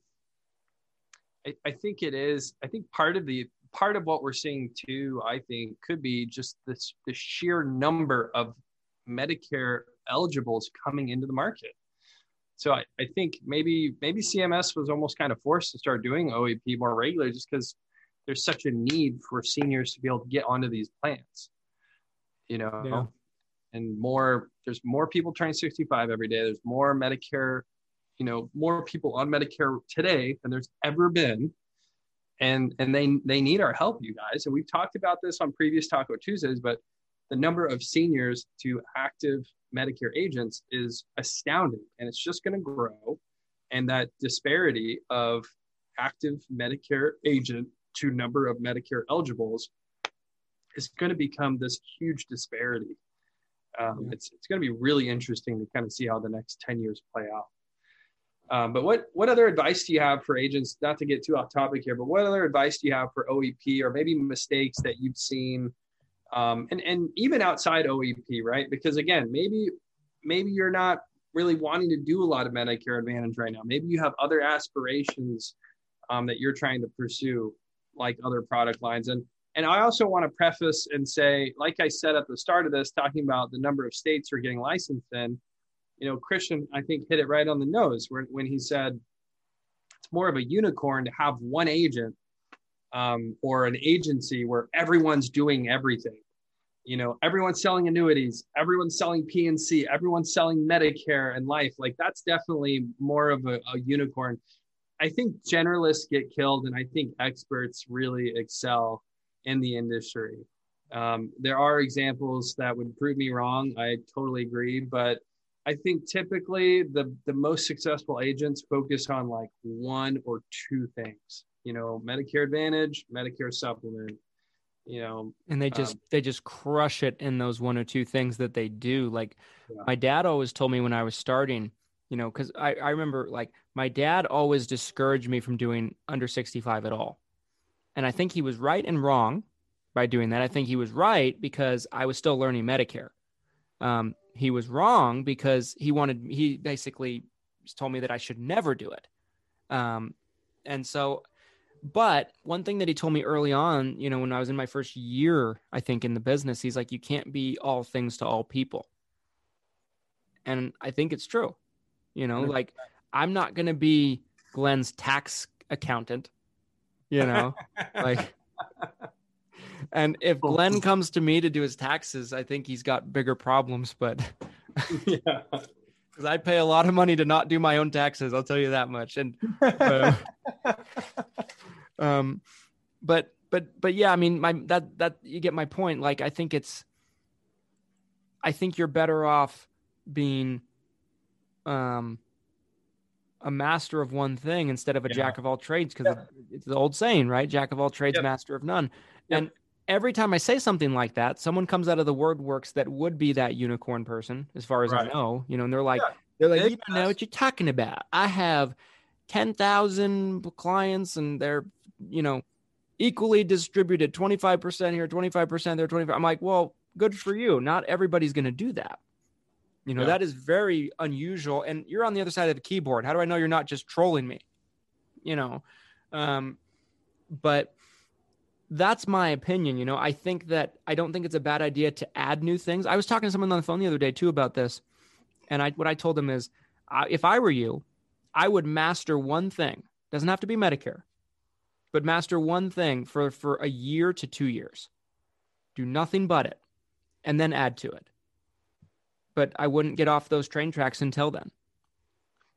I, I think it is, I think part of the, part of what we're seeing too, I think could be just this, the sheer number of Medicare eligibles coming into the market. So I, I think maybe maybe CMS was almost kind of forced to start doing OEP more regularly just because there's such a need for seniors to be able to get onto these plans. You know, yeah. and more there's more people turning 65 every day. There's more Medicare, you know, more people on Medicare today than there's ever been. And and they they need our help, you guys. And we've talked about this on previous Taco Tuesdays, but the number of seniors to active Medicare agents is astounding and it's just going to grow. And that disparity of active Medicare agent to number of Medicare eligibles is going to become this huge disparity. Um, yeah. It's, it's going to be really interesting to kind of see how the next 10 years play out. Um, but what what other advice do you have for agents? Not to get too off topic here, but what other advice do you have for OEP or maybe mistakes that you've seen um, and and even outside OEP, right? Because again, maybe maybe you're not really wanting to do a lot of Medicare Advantage right now. Maybe you have other aspirations um, that you're trying to pursue, like other product lines. And and I also want to preface and say, like I said at the start of this, talking about the number of states we're getting licensed in. You know, Christian, I think hit it right on the nose when when he said it's more of a unicorn to have one agent um, or an agency where everyone's doing everything. You know, everyone's selling annuities, everyone's selling P&C, everyone's selling Medicare and life. Like that's definitely more of a, a unicorn. I think generalists get killed, and I think experts really excel in the industry. Um, there are examples that would prove me wrong. I totally agree, but I think typically the the most successful agents focus on like one or two things you know, Medicare Advantage, Medicare Supplement, you know. And they just um, they just crush it in those one or two things that they do. Like yeah. my dad always told me when I was starting, you know, because I, I remember like my dad always discouraged me from doing under 65 at all. And I think he was right and wrong by doing that. I think he was right because I was still learning Medicare. Um, he was wrong because he wanted, he basically told me that I should never do it. Um, and so but one thing that he told me early on, you know, when I was in my first year, I think in the business, he's like, you can't be all things to all people. And I think it's true. You know, like I'm not going to be Glenn's tax accountant, you know, like, and if Glenn comes to me to do his taxes, I think he's got bigger problems, but yeah because I pay a lot of money to not do my own taxes. I'll tell you that much. And uh, um, but but but yeah, I mean, my that that you get my point. Like, I think it's, I think you're better off being, um, a master of one thing instead of a yeah. jack of all trades because yeah. it's the old saying, right? Jack of all trades, yep. master of none. Yep. And every time I say something like that, someone comes out of the woodworks that would be that unicorn person, as far as right. I know, you know, and they're like, yeah. they're like, you don't know what you're talking about. I have 10,000 clients and they're, you know, equally distributed 25% here, 25% there, 25. I'm like, well, good for you. Not everybody's going to do that. You know, yeah. that is very unusual. And you're on the other side of the keyboard. How do I know you're not just trolling me? You know, um, but that's my opinion. You know, I think that I don't think it's a bad idea to add new things. I was talking to someone on the phone the other day too about this, and I what I told them is, uh, if I were you, I would master one thing. Doesn't have to be Medicare, but master one thing for for a year to two years. Do nothing but it, and then add to it. But I wouldn't get off those train tracks until then.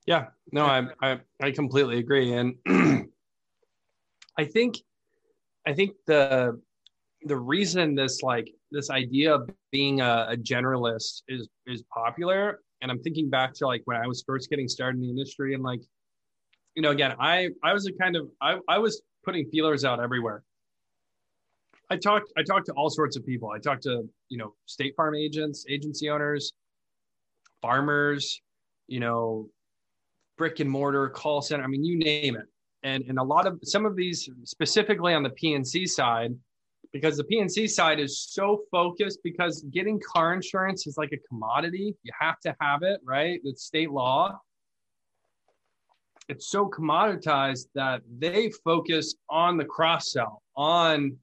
Yeah, no, I I, I completely agree, and I think I think the the reason this like this idea of being a, a, generalist is is popular and i'm thinking back to like when i was first getting started in the industry and like you know again i i was a kind of i, I was putting feelers out everywhere. I talked i talked to all sorts of people. I talked to you know state farm agents agency owners farmers you know brick and mortar call center i mean you name it. And and a lot of some of these specifically on the P&C side because the P&C side is so focused because getting car insurance is like a commodity. You have to have it right? It's state law it's so commoditized that they focus on the cross sell on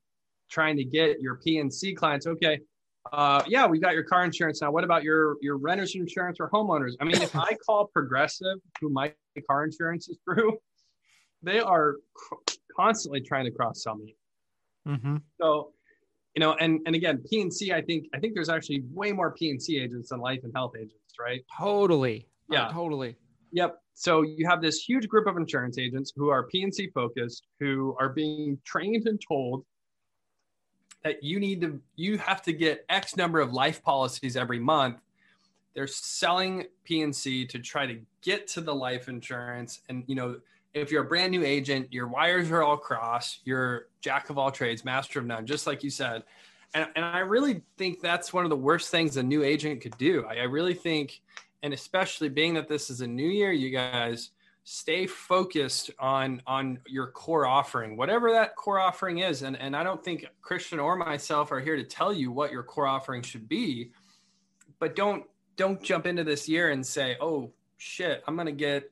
trying to get your P&C clients okay uh, yeah, we got your car insurance now. What about your your renter's insurance or homeowners? I mean, if I call Progressive, who my car insurance is through, they are constantly trying to cross sell me. Mm-hmm. So, you know, and and again, P&C, I think I think there's actually way more P&C agents than life and health agents, right? Totally. Yeah, oh, totally. Yep. So you have this huge group of insurance agents who are P&C focused, who are being trained and told that you need to you have to get X number of life policies every month. They're selling P&C to try to get to the life insurance. And you know, if you're a brand new agent, your wires are all crossed, you're jack of all trades, master of none, just like you said. And, and I really think that's one of the worst things a new agent could do. I, I really think, and especially being that this is a new year, you guys, stay focused on on your core offering whatever that core offering is. And and i don't think christian or myself are here to tell you what your core offering should be but don't don't jump into this year and say oh shit i'm going to get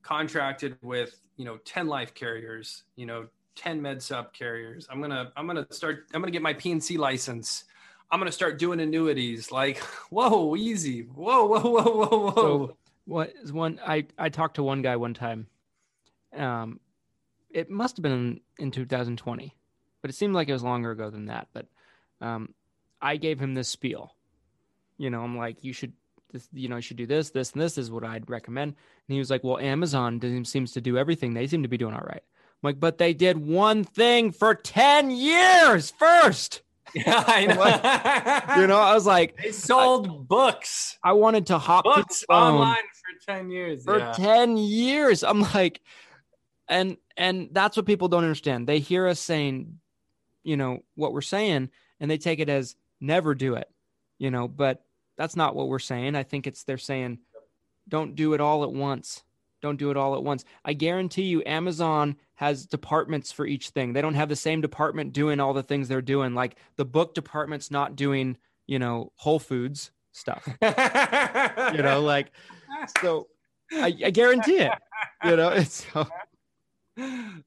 contracted with you know 10 life carriers you know 10 MedSup carriers. I'm going to i'm going to start i'm going to get my P&C license i'm going to start doing annuities like whoa easy whoa whoa whoa whoa whoa so, what is one I I talked to one guy one time. Um, it must have been in 2020, but it seemed like it was longer ago than that. But um, I gave him this spiel. You know, I'm like, you should, this, you know, you should do this, this, and this is what I'd recommend. And he was like, well, Amazon seems to do everything. They seem to be doing all right. I'm like, but they did one thing for 10 years first. Yeah, I know. you know, I was like, they sold I, books. I wanted to hop books online for 10 years. For yeah. 10 years. I'm like, and and that's what people don't understand. They hear us saying, you know, what we're saying, and they take it as never do it, you know, but that's not what we're saying. I think it's they're saying, don't do it all at once. Don't do it all at once. I guarantee you, Amazon has departments for each thing. They don't have the same department doing all the things they're doing. Like the book department's not doing, you know, Whole Foods stuff. you know, like so I, I, guarantee it. You know, it's so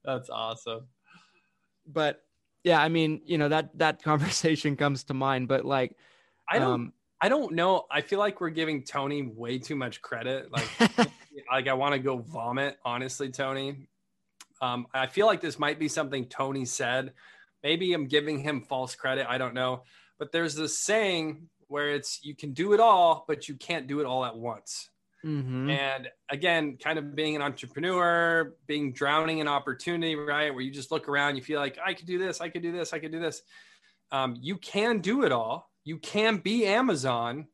that's awesome. But yeah, I mean, you know, that that conversation comes to mind, but like I don't um, I don't know. I feel like we're giving Tony way too much credit. Like like I want to go vomit, honestly, Tony. Um, I feel like this might be something Tony said. Maybe I'm giving him false credit. I don't know. But there's this saying where it's you can do it all, but you can't do it all at once. Mm-hmm. And again, kind of being an entrepreneur, being drowning in opportunity, right? Where you just look around, you feel like I could do this, I could do this, I could do this. Um, you can do it all. You can be Amazon,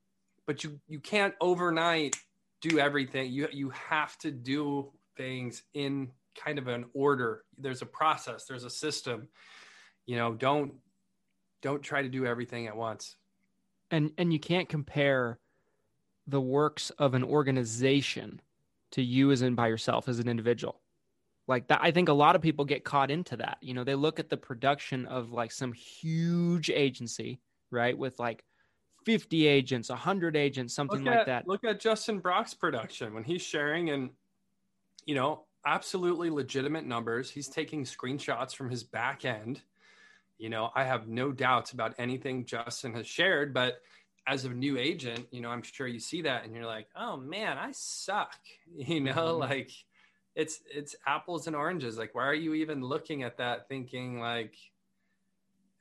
but you you can't overnight do everything. You you have to do things in kind of an order. There's a process, there's a system. You know, don't don't try to do everything at once. And and you can't compare the works of an organization to you as in by yourself as an individual. Like that I think a lot of people get caught into that. You know, they look at the production of like some huge agency, right? With like 50 agents, 100 agents, something look like at, that. Look at Justin Brock's production when he's sharing and you know, absolutely legitimate numbers. He's taking screenshots from his back end. You know, I have no doubts about anything Justin has shared, but as a new agent, you know, I'm sure you see that and you're like, "Oh man, I suck." You know, mm-hmm. like it's it's apples and oranges. Like why are you even looking at that thinking like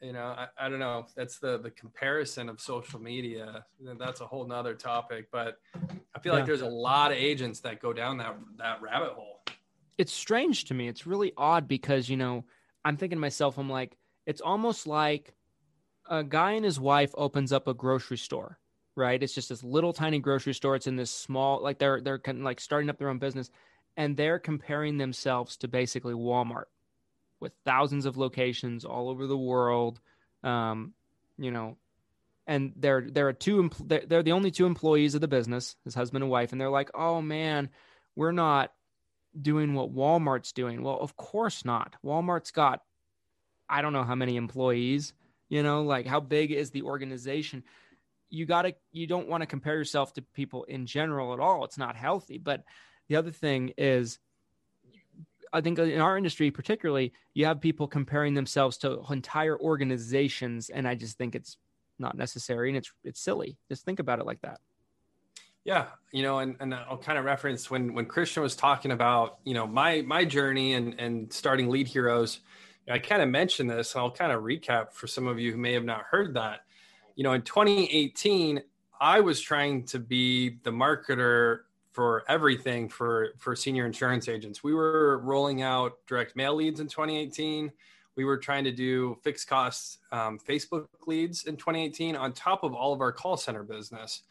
you know, I, I don't know. That's the the comparison of social media. That's a whole nother topic, but I feel yeah. like there's a lot of agents that go down that that rabbit hole it's strange to me. It's really odd because, you know, I'm thinking to myself, I'm like, it's almost like a guy and his wife opens up a grocery store, right? It's just this little tiny grocery store. It's in this small, like they're they're kind of like starting up their own business, and they're comparing themselves to basically Walmart, with thousands of locations all over the world, um, you know, and they're they're two they're the only two employees of the business, his husband and wife, and they're like, oh man, we're not doing what Walmart's doing. Well, of course not. Walmart's got I don't know how many employees, you know, like how big is the organization? You got to you don't want to compare yourself to people in general at all. It's not healthy. But the other thing is I think in our industry particularly, you have people comparing themselves to entire organizations and I just think it's not necessary and it's it's silly. Just think about it like that. Yeah, you know, and, and I'll kind of reference when when Christian was talking about you know my my journey and and starting Lead Heroes. I kind of mentioned this, and I'll kind of recap for some of you who may have not heard that. You know, in 2018, I was trying to be the marketer for everything for for senior insurance agents. We were rolling out direct mail leads in 2018. We were trying to do fixed costs um, Facebook leads in 2018 on top of all of our call center business.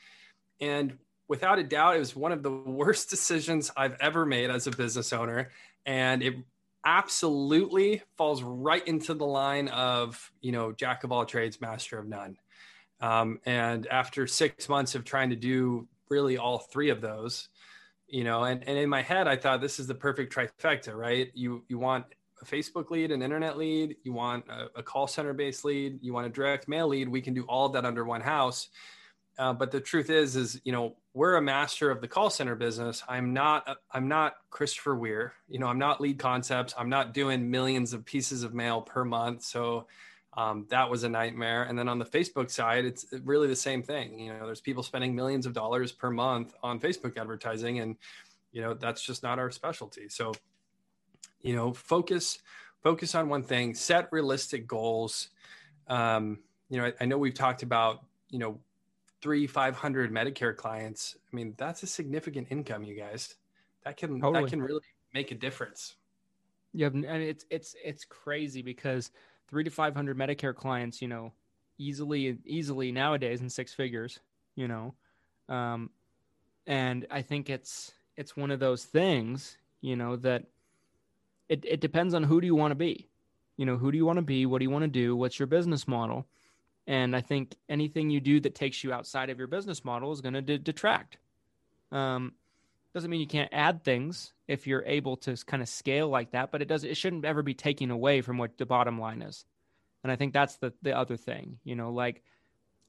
And without a doubt, it was one of the worst decisions I've ever made as a business owner. And it absolutely falls right into the line of, you know, jack of all trades, master of none. Um, and after six months of trying to do really all three of those, you know, and, and in my head, I thought this is the perfect trifecta, right? You, you want a Facebook lead, an internet lead, you want a, a call center based lead, you want a direct mail lead. We can do all of that under one house. Uh, but the truth is, is you know we're a master of the call center business. I'm not. I'm not Christopher Weir. You know, I'm not Lead Concepts. I'm not doing millions of pieces of mail per month. So um, that was a nightmare. And then on the Facebook side, it's really the same thing. You know, there's people spending millions of dollars per month on Facebook advertising, and you know that's just not our specialty. So, you know, focus focus on one thing. Set realistic goals. Um, you know, I, I know we've talked about you know three, 500 Medicare clients, I mean, that's a significant income, you guys. That can, totally. that can really make a difference. Yeah. And it's, it's, it's crazy because three to 500 Medicare clients, you know, easily, easily nowadays in six figures, you know, um, and I think it's, it's one of those things, you know, that it, it depends on who do you want to be? You know, who do you want to be? What do you want to do? What's your business model? And I think anything you do that takes you outside of your business model is going to de- detract. Um, doesn't mean you can't add things if you're able to kind of scale like that, but it does it shouldn't ever be taking away from what the bottom line is. And I think that's the the other thing, you know, like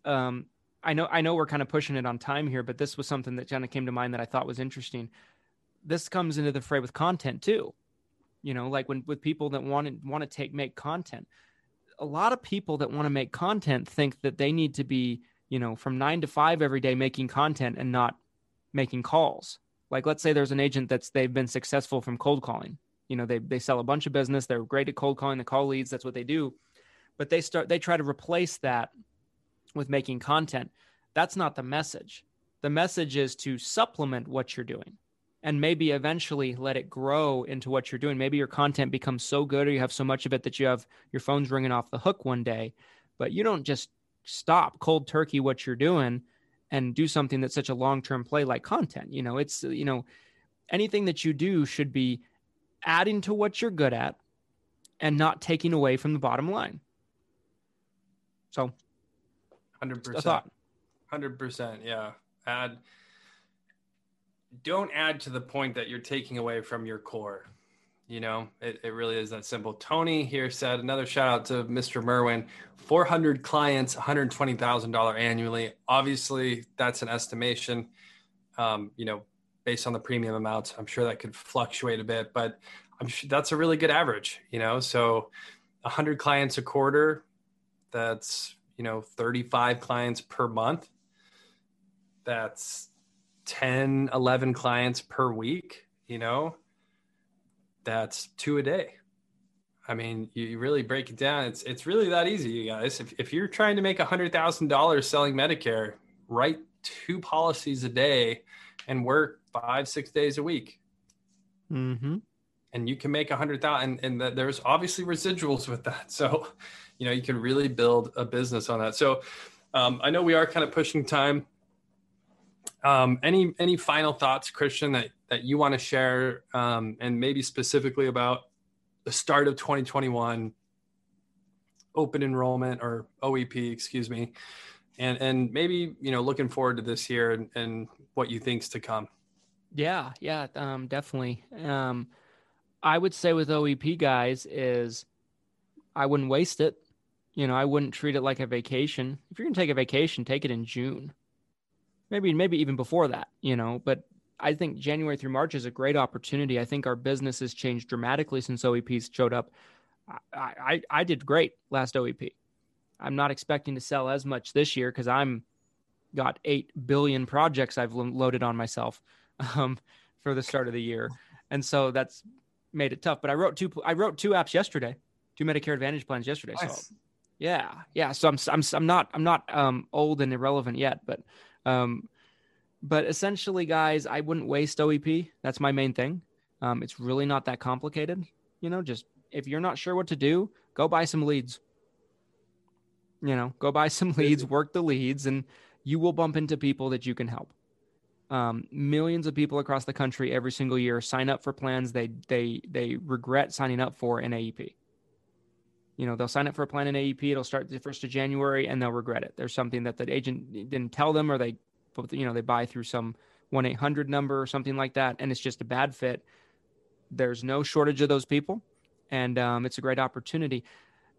um, I know I know we're kind of pushing it on time here, but this was something that kind of came to mind that I thought was interesting. This comes into the fray with content too. You know, like when with people that want to want to take make content a lot of people that want to make content think that they need to be, you know, from nine to five every day making content and not making calls. Like, let's say there's an agent that's they've been successful from cold calling. You know, they they sell a bunch of business. They're great at cold calling. The call leads. That's what they do. But they start they try to replace that with making content. That's not the message. The message is to supplement what you're doing and maybe eventually let it grow into what you're doing. Maybe your content becomes so good or you have so much of it that you have your phone's ringing off the hook one day, but you don't just stop cold turkey what you're doing and do something that's such a long-term play like content. You know, it's you know, anything that you do should be adding to what you're good at and not taking away from the bottom line. So 100%. 100%, yeah. Add don't add to the point that you're taking away from your core. You know, it, it really is that simple. Tony here said another shout out to Mr. Merwin 400 clients, $120,000 annually. Obviously, that's an estimation, um, you know, based on the premium amounts. I'm sure that could fluctuate a bit, but I'm sure that's a really good average, you know. So 100 clients a quarter, that's, you know, 35 clients per month. That's 10, 11 clients per week, you know, that's two a day. I mean, you really break it down. It's it's really that easy, you guys. If if you're trying to make a hundred thousand dollars selling Medicare, write two policies a day and work five, six days a week. Mm-hmm. And you can make a hundred thousand and, and there's obviously residuals with that. So, you know, you can really build a business on that. So um, I know we are kind of pushing time. Um, any any final thoughts, Christian, that that you want to share, um, and maybe specifically about the start of 2021, open enrollment or OEP, excuse me, and and maybe you know looking forward to this year and, and what you think's to come. Yeah, yeah, um, definitely. Um, I would say with OEP guys is I wouldn't waste it. You know, I wouldn't treat it like a vacation. If you're gonna take a vacation, take it in June maybe maybe even before that, you know. But I think January through March is a great opportunity. I think our business has changed dramatically since OEPs showed up. I, I, I did great last OEP. I'm not expecting to sell as much this year because I'm got eight billion projects I've loaded on myself um, for the start of the year, and so that's made it tough. But I wrote two. I wrote two apps yesterday, two Medicare Advantage plans yesterday. Nice. So yeah, yeah. So I'm I'm I'm not I'm not um, old and irrelevant yet, but um, but essentially, guys, I wouldn't waste OEP. That's my main thing. Um, it's really not that complicated. You know, just if you're not sure what to do, go buy some leads. You know, go buy some leads, work the leads, and you will bump into people that you can help. Um, millions of people across the country every single year sign up for plans they they they regret signing up for in AEP. You know, they'll sign up for a plan in AEP. It'll start the first of January, and they'll regret it. There's something that the agent didn't tell them, or they, you know, they buy through some one eight hundred number or something like that, and it's just a bad fit. There's no shortage of those people, and um, it's a great opportunity.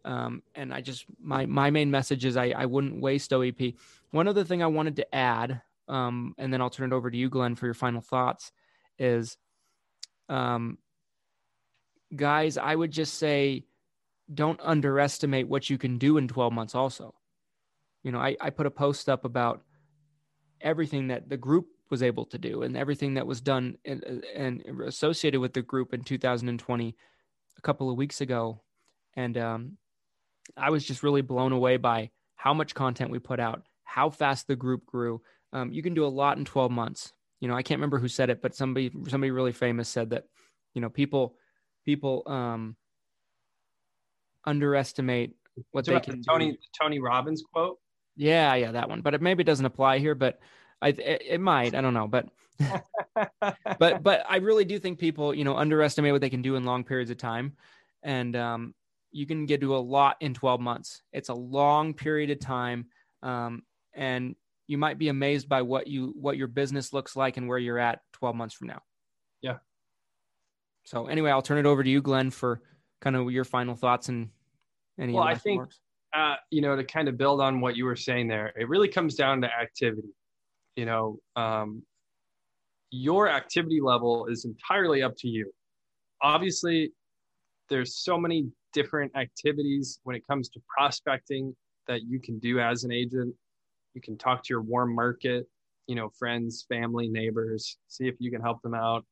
Um, and I just my my main message is I, I wouldn't waste OEP. One other thing I wanted to add, um, and then I'll turn it over to you, Glenn, for your final thoughts, is, um, guys, I would just say, don't underestimate what you can do in 12 months. Also, you know, I I put a post up about everything that the group was able to do and everything that was done and, associated with the group in 2020 a couple of weeks ago and um, I was just really blown away by how much content we put out, how fast the group grew. Um, you can do a lot in 12 months. You know, I can't remember who said it, but somebody somebody really famous said that, you know, people people um, underestimate what they can. The Tony do. Tony Robbins quote. Yeah, yeah, that one. But it maybe doesn't apply here, but I it, it might. I don't know, but but but I really do think people, you know, underestimate what they can do in long periods of time, and um, you can get to a lot in 12 months. It's a long period of time. Um, and you might be amazed by what you what your business looks like and where you're at 12 months from now. Yeah. So anyway, I'll turn it over to you, Glenn, for kind of your final thoughts and any. Well, I think uh, you know to kind of build on what you were saying there. It really comes down to activity. You know, um, your activity level is entirely up to you. Obviously, there's so many different activities when it comes to prospecting that you can do as an agent. You can talk to your warm market, you know, friends, family, neighbors, see if you can help them out.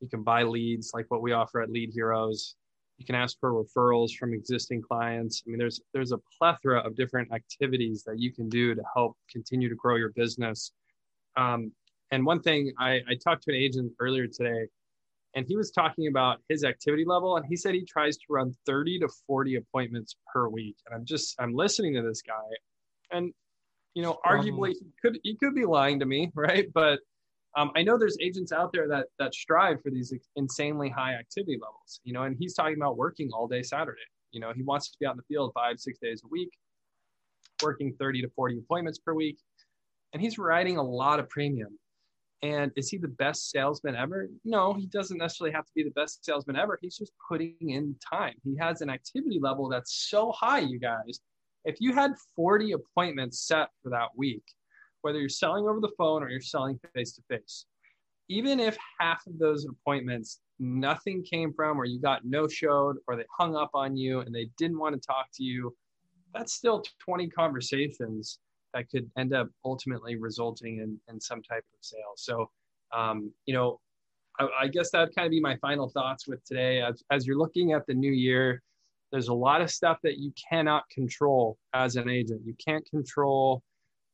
You can buy leads like what we offer at Lead Heroes. You can ask for referrals from existing clients. I mean, there's there's a plethora of different activities that you can do to help continue to grow your business. Um, and one thing I, I talked to an agent earlier today and he was talking about his activity level and he said he tries to run 30 to 40 appointments per week and i'm just i'm listening to this guy and you know arguably he could he could be lying to me right but um, i know there's agents out there that that strive for these insanely high activity levels you know and he's talking about working all day saturday you know he wants to be out in the field five six days a week working 30 to 40 appointments per week and he's writing a lot of premium and is he the best salesman ever? No, he doesn't necessarily have to be the best salesman ever. He's just putting in time. He has an activity level that's so high, you guys. If you had 40 appointments set for that week, whether you're selling over the phone or you're selling face to face, even if half of those appointments nothing came from, or you got no showed, or they hung up on you and they didn't want to talk to you, that's still 20 conversations that could end up ultimately resulting in, in some type of sale. So, um, you know, I, I guess that'd kind of be my final thoughts with today. As, as you're looking at the new year, there's a lot of stuff that you cannot control as an agent. You can't control,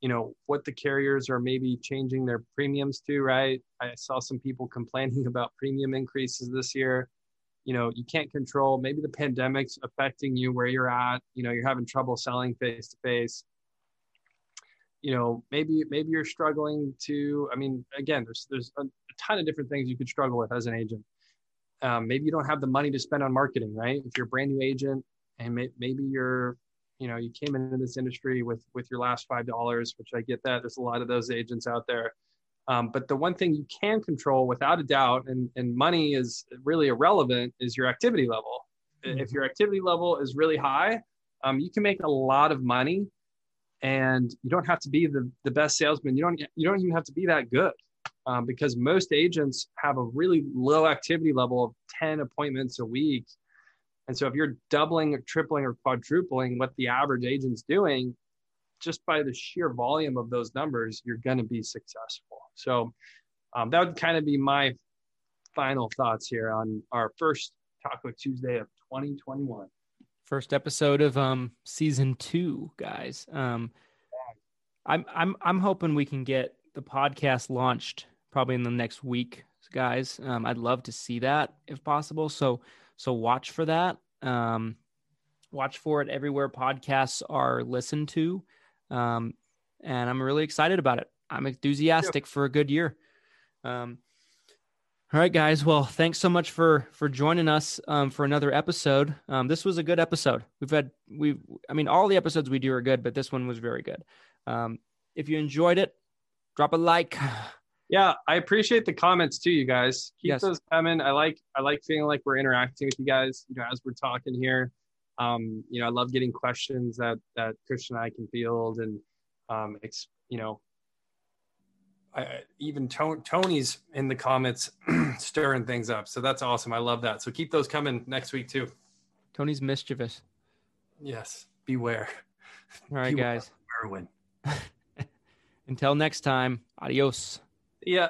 you know, what the carriers are maybe changing their premiums to, right? I saw some people complaining about premium increases this year. You know, you can't control maybe the pandemic's affecting you where you're at. You know, you're having trouble selling face to face you know maybe maybe you're struggling to i mean again there's there's a, ton of different things you could struggle with as an agent um, maybe you don't have the money to spend on marketing right if you're a brand new agent and may, maybe you're you know you came into this industry with with your last five dollars which i get that there's a lot of those agents out there. Um, but the one thing you can control without a doubt and, and money is really irrelevant is your activity level. Mm-hmm. if your activity level is really high um, you can make a lot of money and you don't have to be the, the best salesman. You don't you don't even have to be that good um, because most agents have a really low activity level of 10 appointments a week And so if you're doubling or tripling or quadrupling what the average agent's doing, just by the sheer volume of those numbers, you're going to be successful. So um, that would kind of be my final thoughts here on our first Taco Tuesday of 2021. First episode of um season two, guys. Um, I'm I'm I'm hoping we can get the podcast launched probably in the next week, guys. Um, I'd love to see that if possible. So so watch for that. Um, watch for it everywhere podcasts are listened to. Um, and I'm really excited about it. I'm enthusiastic for a good year. Um, all right, guys. Well, thanks so much for for joining us um, for another episode. Um, this was a good episode. We've had we, I mean, all the episodes we do are good, but this one was very good. Um, if you enjoyed it, drop a like. Yeah, I appreciate the comments too, you guys. Keep yes. those coming. I like I like feeling like we're interacting with you guys. You know, as we're talking here. Um, you know, I love getting questions that that Christian and I can field, and um, it's you know, I, even Tony's in the comments stirring things up. So that's awesome. I love that. So keep those coming next week too. Tony's mischievous. Yes. Beware. All right, Beware, guys. Until next time, adios. Yeah.